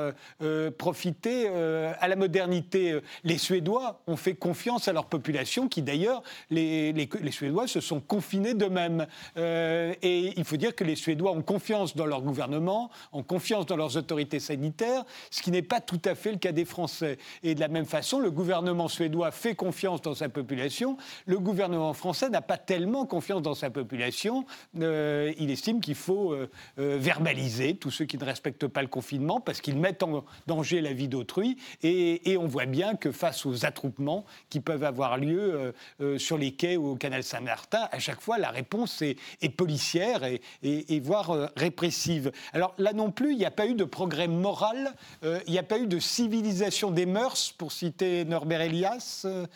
Speaker 1: profité à la modernité. Les Suédois ont fait confiance à leur population, qui d'ailleurs, les, Suédois se sont confinés d'eux-mêmes. et il faut dire que les Suédois ont confiance dans leur gouvernement, ont confiance dans leurs autorités sanitaires, ce qui n'est pas tout à fait le cas des Français. Et de la même façon, le gouvernement suédois fait confiance dans sa population. Le gouvernement français n'a pas tellement confiance dans sa population. Euh, il estime qu'il faut euh, euh, verbaliser tous ceux qui ne respectent pas le confinement parce qu'ils mettent en danger la vie d'autrui. Et, on voit bien que face aux attroupements qui peuvent avoir lieu sur les quais ou au canal Saint-Martin, à chaque fois, la réponse est, policière et, voire répressive. Alors là non plus, il n'y a pas eu de progrès moral, il n'y a pas eu de civilisation des mœurs pour citer Norbert Elias euh,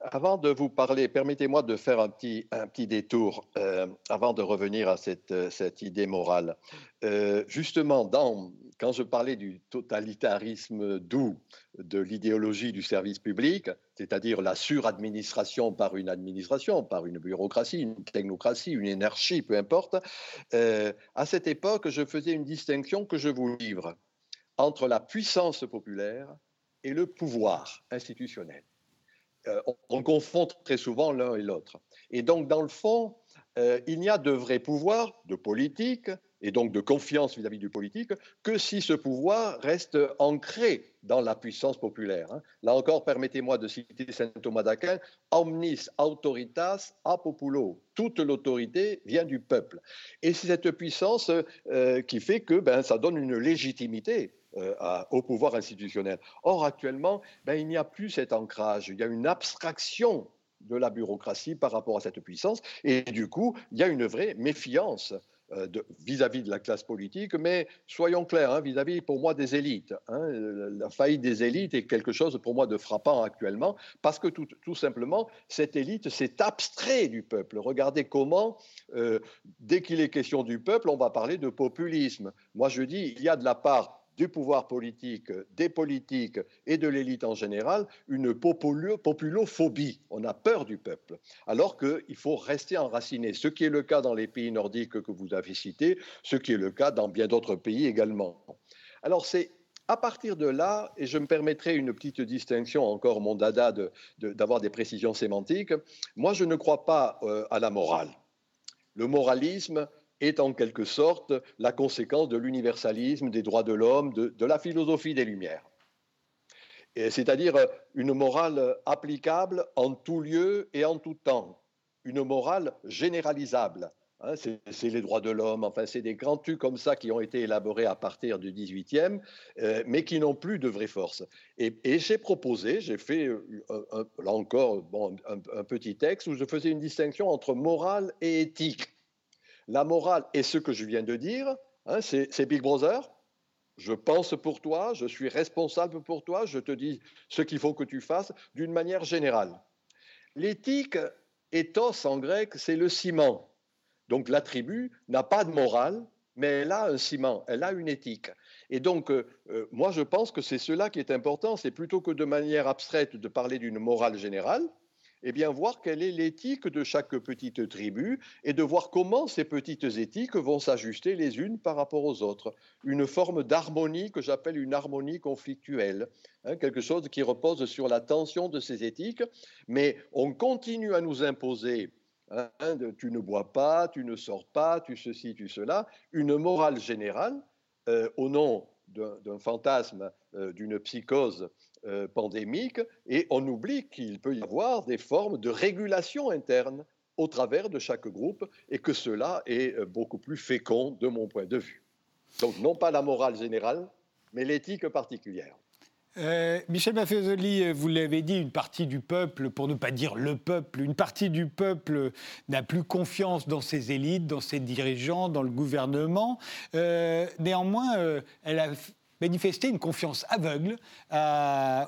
Speaker 2: avant de vous parler, permettez-moi de faire un petit, un petit détour euh, avant de revenir à cette, euh, cette idée morale. justement, quand je parlais du totalitarisme doux de l'idéologie du service public, c'est-à-dire la suradministration par une administration, par une bureaucratie, une technocratie, une énergie, peu importe, à cette époque, je faisais une distinction que je vous livre entre la puissance populaire et le pouvoir institutionnel. Euh, on, confond très souvent l'un et l'autre. Et donc, dans le fond, euh, il n'y a de vrai pouvoir, de politique, et donc de confiance vis-à-vis du politique, que si ce pouvoir reste ancré dans la puissance populaire. Hein. Là encore, permettez-moi de citer saint Thomas d'Aquin, omnis autoritas a populo. Toute l'autorité vient du peuple. Et c'est cette puissance euh, qui fait que ben, ça donne une légitimité euh, au pouvoir institutionnel. Or, actuellement, ben, il n'y a plus cet ancrage, il y a une abstraction de la bureaucratie par rapport à cette puissance, et du coup, il y a une vraie méfiance euh, vis-à-vis de, la classe politique, mais soyons clairs, hein, vis-à-vis pour moi des élites. Hein, la faillite des élites est quelque chose pour moi de frappant actuellement, parce que tout, simplement, cette élite s'est abstrait du peuple. Regardez comment, euh, dès qu'il est question du peuple, on va parler de populisme. Moi je dis, il y a de la part du pouvoir politique, des politiques et de l'élite en général, une populophobie. On a peur du peuple. Alors qu'il faut rester enraciné, ce qui est le cas dans les pays nordiques que vous avez cités, ce qui est le cas dans bien d'autres pays également. Alors c'est à partir de là, et je me permettrai une petite distinction, encore mon dada d'avoir des précisions sémantiques, moi je ne crois pas euh, à la morale. Le moralisme, est en quelque sorte la conséquence de l'universalisme des droits de l'homme, de, la philosophie des Lumières. C'est-à-dire une morale applicable en tout lieu et en tout temps, une morale généralisable. Hein, c'est les droits de l'homme, enfin, c'est des grands trucs comme ça qui ont été élaborés à partir du 18e, euh, mais qui n'ont plus de vraie force. Et, j'ai proposé, j'ai fait, euh, là encore, un petit texte où je faisais une distinction entre morale et éthique. La morale est ce que je viens de dire, hein, c'est Big Brother. Je pense pour toi, je suis responsable pour toi, je te dis ce qu'il faut que tu fasses d'une manière générale. L'éthique, ethos en grec, c'est le ciment. Donc la tribu n'a pas de morale, mais elle a un ciment, elle a une éthique. Et donc, euh, euh, moi, je pense que c'est cela qui est important, c'est plutôt que de manière abstraite de parler d'une morale générale, eh bien, voir quelle est l'éthique de chaque petite tribu et de voir comment ces petites éthiques vont s'ajuster les unes par rapport aux autres. Une forme d'harmonie que j'appelle une harmonie conflictuelle, hein, quelque chose qui repose sur la tension de ces éthiques, mais on continue à nous imposer hein, tu ne bois pas, tu ne sors pas, tu ceci, tu cela, une morale générale euh, au nom d'un fantasme, euh, d'une psychose euh, pandémique, et on oublie qu'il peut y avoir des formes de régulation interne au travers de chaque groupe, et que cela est euh, beaucoup plus fécond de mon point de vue. Donc non pas la morale générale, mais l'éthique particulière.
Speaker 1: Euh, Michel Maffezoli, vous l'avez dit, une partie du peuple, pour ne pas dire le peuple, une partie du peuple n'a plus confiance dans ses élites, dans ses dirigeants, dans le gouvernement. Néanmoins, elle a manifesté une confiance aveugle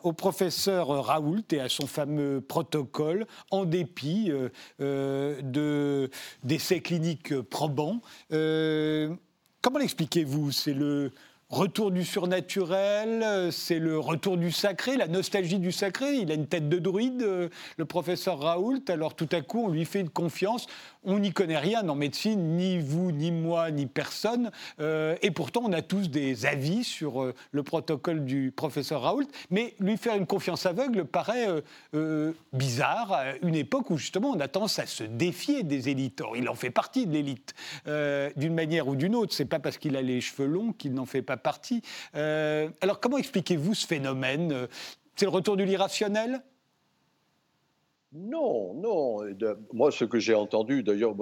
Speaker 1: au professeur Raoult et à son fameux protocole, en dépit de, d'essais cliniques probants. comment l'expliquez-vous? C'est le retour du surnaturel, c'est le retour du sacré, la nostalgie du sacré. Il a une tête de druide, euh, le professeur Raoult. Alors tout à coup, on lui fait une confiance on n'y connaît rien en médecine, ni vous, ni moi, ni personne. Euh, et pourtant, on a tous des avis sur euh, le protocole du professeur Raoult. Mais lui faire une confiance aveugle paraît euh, bizarre à une époque où justement on a tendance à se défier des élites. Or, il en fait partie de l'élite, d'une manière ou d'une autre. C'est pas parce qu'il a les cheveux longs qu'il n'en fait pas partie. alors, comment expliquez-vous ce phénomène? C'est le retour de l'irrationnel
Speaker 2: non, non. moi, ce que j'ai entendu, d'ailleurs,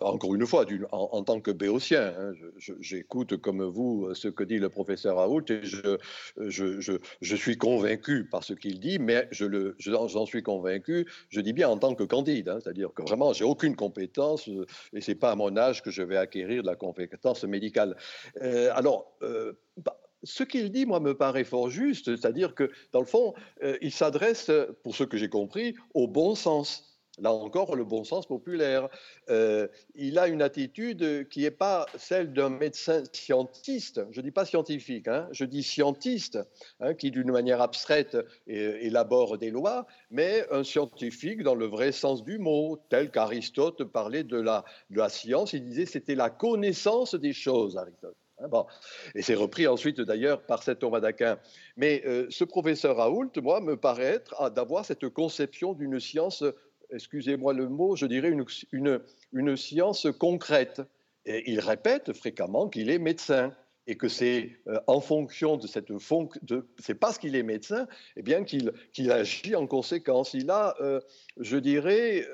Speaker 2: encore une fois, en, tant que béotien, hein, j'écoute comme vous ce que dit le professeur Raoult et je, je, suis convaincu par ce qu'il dit, mais j'en suis convaincu, je dis bien en tant que candide, hein, c'est-à-dire que vraiment, j'ai aucune compétence et c'est pas à mon âge que je vais acquérir de la compétence médicale. Euh, alors, euh, bah, ce qu'il dit, moi, me paraît fort juste, c'est-à-dire que, dans le fond, euh, il s'adresse, pour ce que j'ai compris, au bon sens. Là encore, le bon sens populaire. Euh, il a une attitude qui n'est pas celle d'un médecin scientiste. Je ne dis pas scientifique, hein, je dis scientiste, hein, qui d'une manière abstraite élabore des lois, mais un scientifique dans le vrai sens du mot, tel qu'Aristote parlait de la, de la science. Il disait c'était la connaissance des choses, Aristote. Hein. Et c'est repris ensuite d'ailleurs par cet Thomas d'Aquin. Mais euh, ce professeur Raoult, moi, me paraît être ah, d'avoir cette conception d'une science, excusez-moi le mot, je dirais une, science concrète. Il répète fréquemment qu'il est médecin et que c'est euh, en fonction de cette fonction, c'est parce qu'il est médecin, eh bien qu'il agit en conséquence. Il a, euh, je dirais,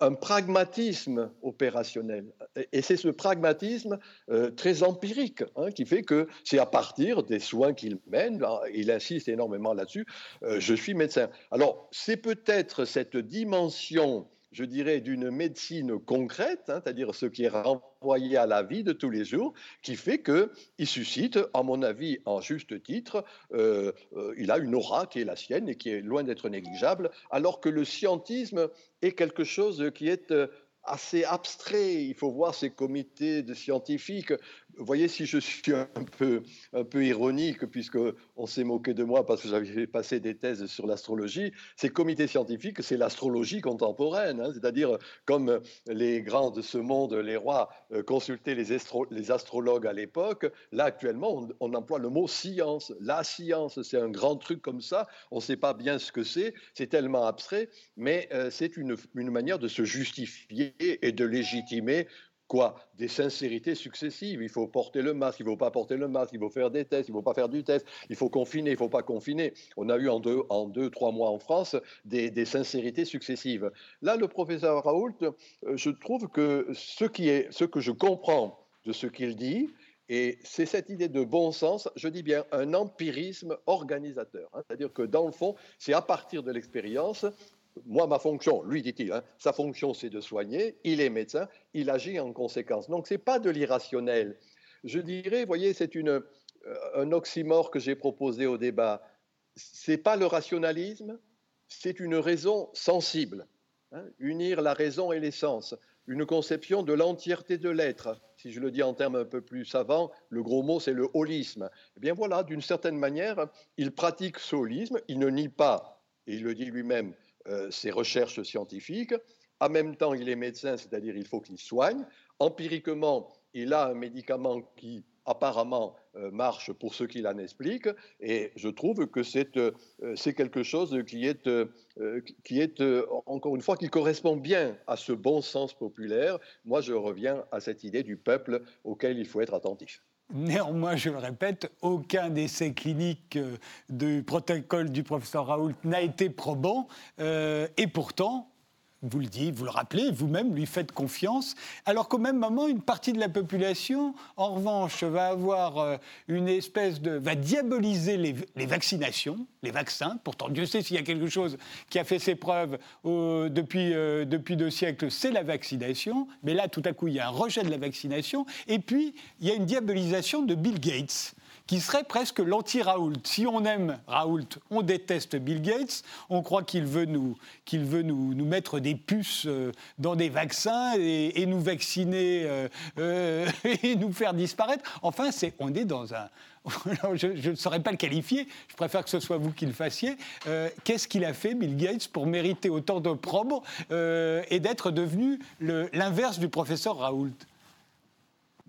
Speaker 2: un pragmatisme opérationnel. Et c'est ce pragmatisme euh, très empirique hein, qui fait que c'est à partir des soins qu'il mène, il insiste énormément là-dessus, euh, je suis médecin. Alors, c'est peut-être cette dimension je dirais, d'une médecine concrète, hein, c'est-à-dire ce qui est renvoyé à la vie de tous les jours, qui fait qu'il suscite, à mon avis, en juste titre, euh, euh, il a une aura qui est la sienne et qui est loin d'être négligeable, alors que le scientisme est quelque chose qui est euh, assez abstrait. Il faut voir ces comités de scientifiques. Vous voyez, si je suis un peu, un peu ironique, puisqu'on s'est moqué de moi parce que j'avais passé des thèses sur l'astrologie, ces comités scientifiques, c'est l'astrologie contemporaine. Hein. C'est-à-dire, comme les grands de ce monde, les rois, euh, consultaient les, les, astrologues à l'époque, là, actuellement, on, emploie le mot science. La science, c'est un grand truc comme ça. On ne sait pas bien ce que c'est. C'est tellement abstrait, mais euh, c'est une, une manière de se justifier et de légitimer quoi Des sincérités successives. Il faut porter le masque, il ne faut pas porter le masque, il faut faire des tests, il ne faut pas faire du test, il faut confiner, il ne faut pas confiner. On a eu en deux, en deux trois mois en France des, sincérités successives. Là, le professeur Raoult, euh, je trouve que ce, qui est, ce que je comprends de ce qu'il dit, et c'est cette idée de bon sens, je dis bien un empirisme organisateur. Hein. C'est-à-dire que dans le fond, c'est à partir de l'expérience moi, ma fonction, lui dit-il, hein, sa fonction c'est de soigner, il est médecin, il agit en conséquence. Donc ce n'est pas de l'irrationnel. Je dirais, voyez, c'est euh, un oxymore que j'ai proposé au débat. Ce n'est pas le rationalisme, c'est une raison sensible. Hein, unir la raison et l'essence, une conception de l'entièreté de l'être. Si je le dis en termes un peu plus savants, le gros mot c'est le holisme. Eh bien voilà, d'une certaine manière, il pratique ce holisme, il ne nie pas, et il le dit lui-même, ses recherches scientifiques. En même temps, il est médecin, c'est-à-dire il faut qu'il soigne. Empiriquement, il a un médicament qui apparemment euh, marche pour ce qu'il en explique, et je trouve que c'est euh, quelque chose qui est, euh, qui est, encore une fois, qui correspond bien à ce bon sens populaire. Moi, je reviens à cette idée du peuple auquel il faut être attentif.
Speaker 1: Néanmoins, je le répète, aucun d'essai cliniques du protocole du professeur Raoult n'a été probant, et pourtant, vous le dites, vous le rappelez, vous-même lui faites confiance, alors qu'au même moment, une partie de la population, en revanche, va avoir euh, une espèce de. va diaboliser les, vaccinations, les vaccins. Pourtant, Dieu sait s'il y a quelque chose qui a fait ses preuves depuis, euh, depuis deux siècles, c'est la vaccination. Mais là, tout à coup, il y a un rejet de la vaccination. Et puis, il y a une diabolisation de Bill Gates qui serait presque l'anti-Raoult. Si on aime Raoult, on déteste Bill Gates, on croit qu'il veut nous, qu'il veut nous, mettre des puces euh, dans des vaccins et, nous vacciner euh, euh, et nous faire disparaître. Enfin, c'est, on est dans un... je ne saurais pas le qualifier, je préfère que ce soit vous qui le fassiez. qu'est-ce qu'il a fait, Bill Gates, pour mériter autant d'opprobre et d'être devenu l'inverse du professeur Raoult?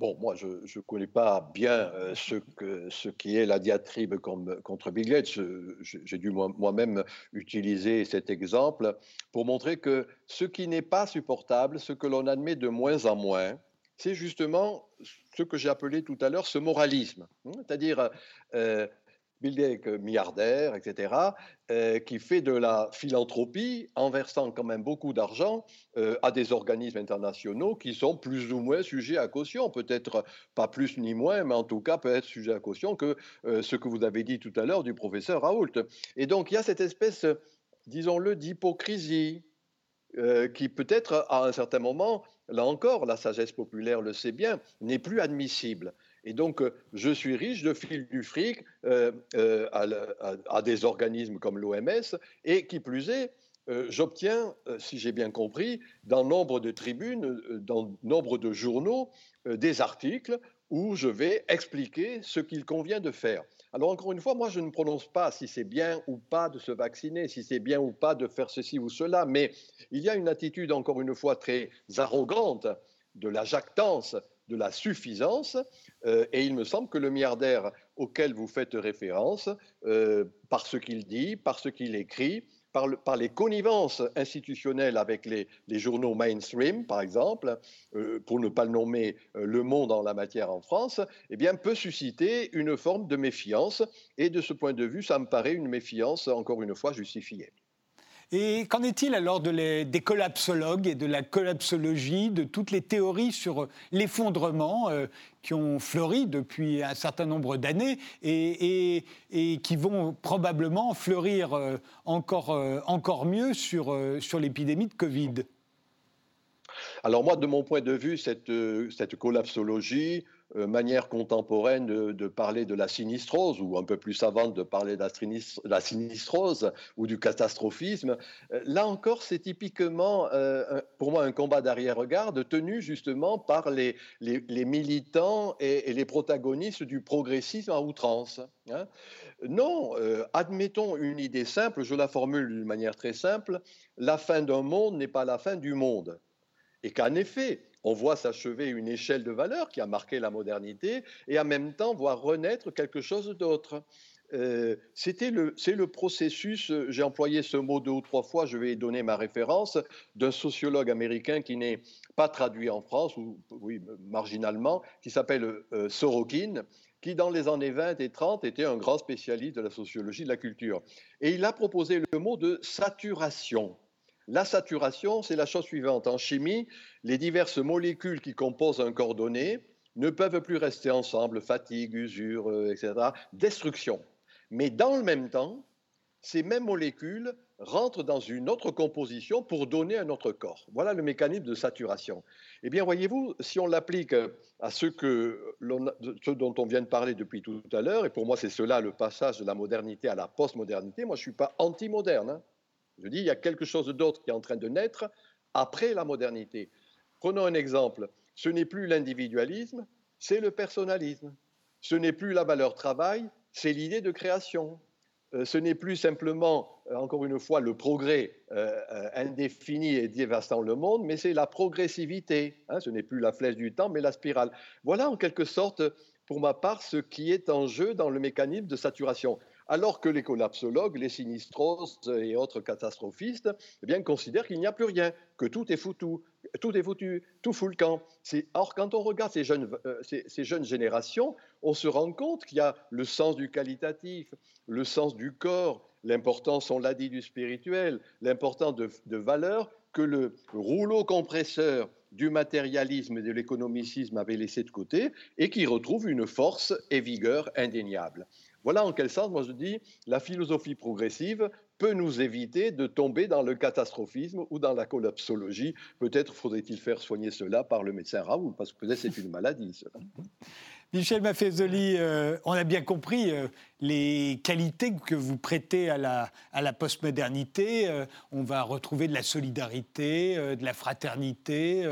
Speaker 2: Bon, moi, je ne connais pas bien euh, ce, qui est la diatribe contre Bill. J'ai dû moi-même utiliser cet exemple pour montrer que ce qui n'est pas supportable, ce que l'on admet de moins en moins, c'est justement ce que j'ai appelé tout à l'heure ce moralisme. C'est-à-dire, euh, Bill Gates, milliardaire, etc., euh, qui fait de la philanthropie en versant quand même beaucoup d'argent euh, à des organismes internationaux qui sont plus ou moins sujets à caution, peut-être pas plus ni moins, mais en tout cas peut être sujet à caution que euh, ce que vous avez dit tout à l'heure du professeur Raoult. Et donc il y a cette espèce, disons-le, d'hypocrisie qui peut-être à un certain moment, là encore, la sagesse populaire le sait bien, n'est plus admissible. Et donc, euh, je suis riche, je file du fric euh, euh, à, des organismes comme l'OMS, et qui plus est, j'obtiens, si j'ai bien compris, dans nombre de tribunes, dans nombre de journaux, des articles où je vais expliquer ce qu'il convient de faire. Alors encore une fois, moi je ne prononce pas si c'est bien ou pas de se vacciner, si c'est bien ou pas de faire ceci ou cela, mais il y a une attitude encore une fois très arrogante de la jactance de la suffisance. Euh, et il me semble que le milliardaire auquel vous faites référence, euh, par ce qu'il dit, par ce qu'il écrit, par, les connivences institutionnelles avec les, journaux mainstream, par exemple, euh, pour ne pas le nommer Le Monde en la matière en France, eh bien, peut susciter une forme de méfiance. Et de ce point de vue, ça me paraît une méfiance, encore une fois, justifiée.
Speaker 1: Et qu'en est-il alors des collapsologues et de la collapsologie, de toutes les théories sur l'effondrement euh, qui ont fleuri depuis un certain nombre d'années et, qui vont probablement fleurir euh, encore, euh, encore mieux sur, sur l'épidémie de Covid?
Speaker 2: Alors moi, de mon point de vue, cette, cette collapsologie, manière contemporaine de, parler de la sinistrose, ou un peu plus savante de parler de la, sinistrose ou du catastrophisme. Euh, là encore, c'est typiquement, euh, pour moi, un combat d'arrière-garde tenu justement par les, les, militants et, les protagonistes du progressisme à outrance. Hein. Non, admettons une idée simple, je la formule d'une manière très simple, la fin d'un monde n'est pas la fin du monde. Et qu'en effet, on voit s'achever une échelle de valeurs qui a marqué la modernité et en même temps voir renaître quelque chose d'autre. Euh, le, c'est le processus, j'ai employé ce mot deux ou trois fois, je vais donner ma référence, d'un sociologue américain qui n'est pas traduit en France, ou oui, marginalement, qui s'appelle euh, Sorokin, qui dans les années 20 et 30 était un grand spécialiste de la sociologie de la culture. Et il a proposé le mot de saturation. La saturation, c'est la chose suivante. En chimie, les diverses molécules qui composent un corps donné ne peuvent plus rester ensemble, fatigue, usure, euh, etc., destruction. Mais dans le même temps, ces mêmes molécules rentrent dans une autre composition pour donner un autre corps. Voilà le mécanisme de saturation. Eh bien, voyez-vous, si on l'applique à ce, que ce dont on vient de parler depuis tout à l'heure, et pour moi c'est cela le passage de la modernité à la postmodernité, moi je ne suis pas anti-moderne. Hein. Je dis, il y a quelque chose d'autre qui est en train de naître après la modernité. Prenons un exemple. Ce n'est plus l'individualisme, c'est le personnalisme. Ce n'est plus la valeur travail, c'est l'idée de création. Euh, ce n'est plus simplement encore une fois, le progrès indéfini et dévastant le monde, mais c'est la progressivité. Hein. ce n'est plus la flèche du temps, mais la spirale. Voilà en quelque sorte, pour ma part, ce qui est en jeu dans le mécanisme de saturation alors que les collapsologues, les sinistros et autres catastrophistes eh bien, considèrent qu'il n'y a plus rien, que tout est foutu, tout est foutu, tout fout le camp. Or, quand on regarde ces jeunes, euh, ces, jeunes générations, on se rend compte qu'il y a le sens du qualitatif, le sens du corps, l'importance, on l'a dit, du spirituel, l'importance de, de valeurs que le rouleau compresseur du matérialisme et de l'économicisme avait laissé de côté et qui retrouve une force et vigueur indéniables. Voilà en quel sens, moi je dis, la philosophie progressive peut nous éviter de tomber dans le catastrophisme ou dans la collapsologie. Peut-être faudrait-il faire soigner cela par le médecin Raoul, parce que peut-être c'est une maladie.
Speaker 1: Michel Maffezoli, euh, on a bien compris euh, les qualités que vous prêtez à la, à la postmodernité. Euh, on va retrouver de la solidarité, de la fraternité,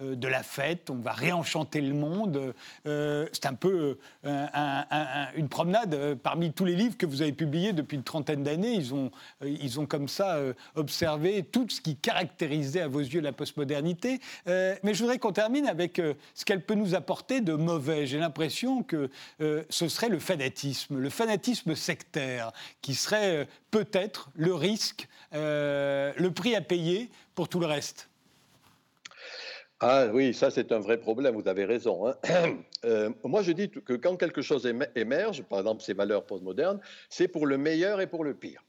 Speaker 1: de la fête. On va réenchanter le monde. C'est un peu une promenade parmi tous les livres que vous avez publiés depuis une trentaine d'années. Ils ont, ils ont comme ça observé tout ce qui caractérisait à vos yeux la postmodernité. mais je voudrais qu'on termine avec ce qu'elle peut nous apporter de mauvais. J'ai l'impression que euh, ce serait le fanatisme, le fanatisme sectaire, qui serait euh, peut-être le risque, euh, le prix à payer pour tout le reste.
Speaker 2: Ah oui, ça c'est un vrai problème, vous avez raison. Hein. moi je dis que quand quelque chose émerge, par exemple ces valeurs postmodernes, c'est pour le meilleur et pour le pire.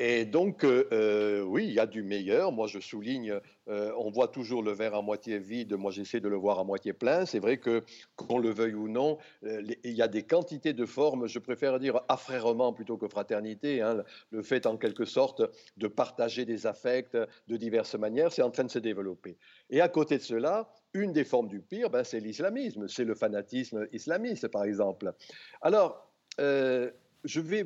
Speaker 2: Et donc, euh, euh, oui, il y a du meilleur. Moi, je souligne, euh, on voit toujours le verre à moitié vide. Moi, j'essaie de le voir à moitié plein. C'est vrai que, qu'on le veuille ou non, il y a des quantités de formes. Je préfère dire affrèrement plutôt que fraternité. Hein. Le fait, en quelque sorte, de partager des affects de diverses manières, c'est en train de se développer. Et à côté de cela, une des formes du pire, ben, c'est l'islamisme. C'est le fanatisme islamiste, par exemple. Alors, je vais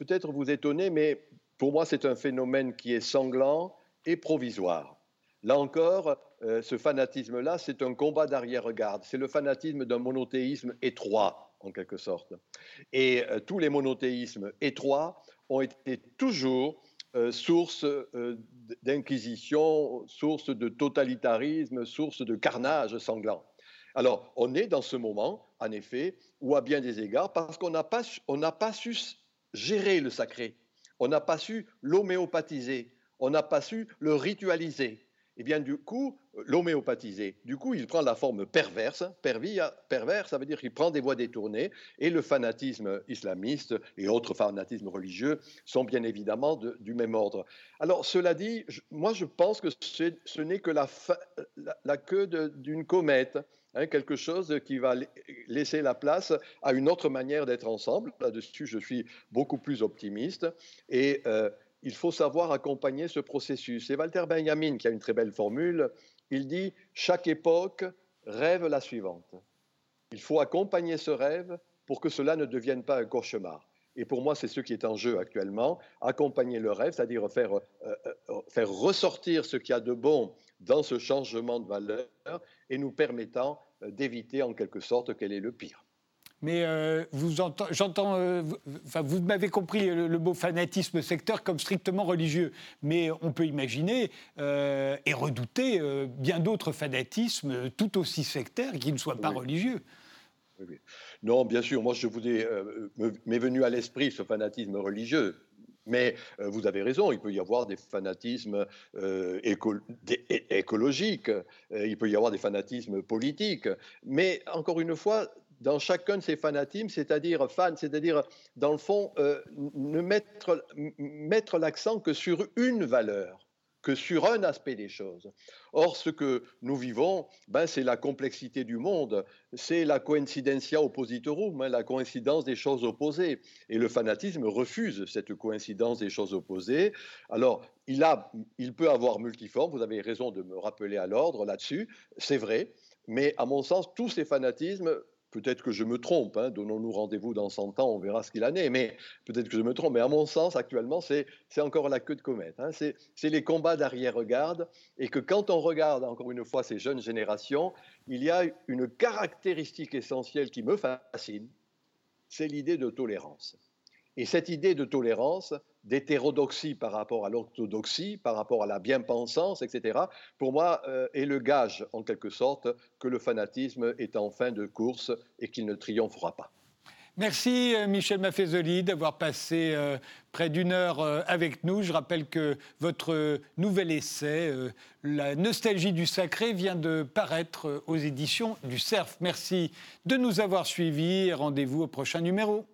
Speaker 2: peut-être vous étonner, mais pour moi, c'est un phénomène qui est sanglant et provisoire. Là encore, euh, ce fanatisme-là, c'est un combat d'arrière-garde. C'est le fanatisme d'un monothéisme étroit, en quelque sorte. Et euh, tous les monothéismes étroits ont été toujours euh, source d'inquisition, source de totalitarisme, source de carnage sanglant. Alors, on est dans ce moment, en effet, où à bien des égards, parce qu'on n'a pas su gérer le sacré, on n'a pas su l'homéopathiser, on n'a pas su le ritualiser. Et eh bien du coup, l'homéopathiser, du coup, il prend la forme perverse. pervers, ça veut dire qu'il prend des voies détournées. Et le fanatisme islamiste et autres fanatismes religieux sont bien évidemment du même ordre. Alors, cela dit, moi, je pense que ce n'est que la queue d'une comète. Hein, quelque chose qui va laisser la place à une autre manière d'être ensemble. Là-dessus, je suis beaucoup plus optimiste. Et euh, il faut savoir accompagner ce processus. C'est Walter Benjamin qui a une très belle formule. Il dit Chaque époque rêve la suivante. Il faut accompagner ce rêve pour que cela ne devienne pas un cauchemar. Et pour moi, c'est ce qui est en jeu actuellement. Accompagner le rêve, c'est-à-dire faire, euh, euh, faire ressortir ce qu'il y a de bon dans ce changement de valeur et nous permettant euh, d'éviter en quelque sorte quel est le pire.
Speaker 1: Mais euh, vous j'entends, euh, enfin, vous m'avez compris le, mot fanatisme secteur comme strictement religieux, mais on peut imaginer et redouter bien d'autres fanatismes tout aussi sectaires qui ne soient pas religieux.
Speaker 2: Non, bien sûr, moi je voulais, m'est venu à l'esprit ce fanatisme religieux. Mais euh, vous avez raison, il peut y avoir des fanatismes euh, écologiques, euh, il peut y avoir des fanatismes politiques. Mais encore une fois, dans chacun de ces fanatismes, c'est-à-dire fan, c'est-à-dire dans le fond, ne mettre l'accent que sur une valeur que sur un aspect des choses. Or, ce que nous vivons, ben, c'est la complexité du monde, c'est la coincidentia oppositorum, hein, la coïncidence des choses opposées. Et le fanatisme refuse cette coïncidence des choses opposées. Alors, il, a, il peut avoir multiforme, vous avez raison de me rappeler à l'ordre là-dessus, c'est vrai, mais à mon sens, tous ces fanatismes Peut-être que je me trompe, hein, donnons-nous rendez-vous dans 100 ans, on verra ce qu'il en est, mais peut-être que je me trompe, mais à mon sens, actuellement, c'est encore la queue de comète. Hein. c'est les combats d'arrière-garde, et que quand on regarde, encore une fois, ces jeunes générations, il y a une caractéristique essentielle qui me fascine, c'est l'idée de tolérance. Et cette idée de tolérance, d'hétérodoxie par rapport à l'orthodoxie, par rapport à la bien-pensance, etc., pour moi, euh, est le gage, en quelque sorte, que le fanatisme est en fin de course et qu'il ne triomphera pas.
Speaker 1: Merci euh, Michel Maffezoli d'avoir passé euh, près d'une heure avec nous. Je rappelle que votre nouvel essai, La nostalgie du sacré, vient de paraître aux éditions du CERF. Merci de nous avoir suivis et rendez-vous au prochain numéro.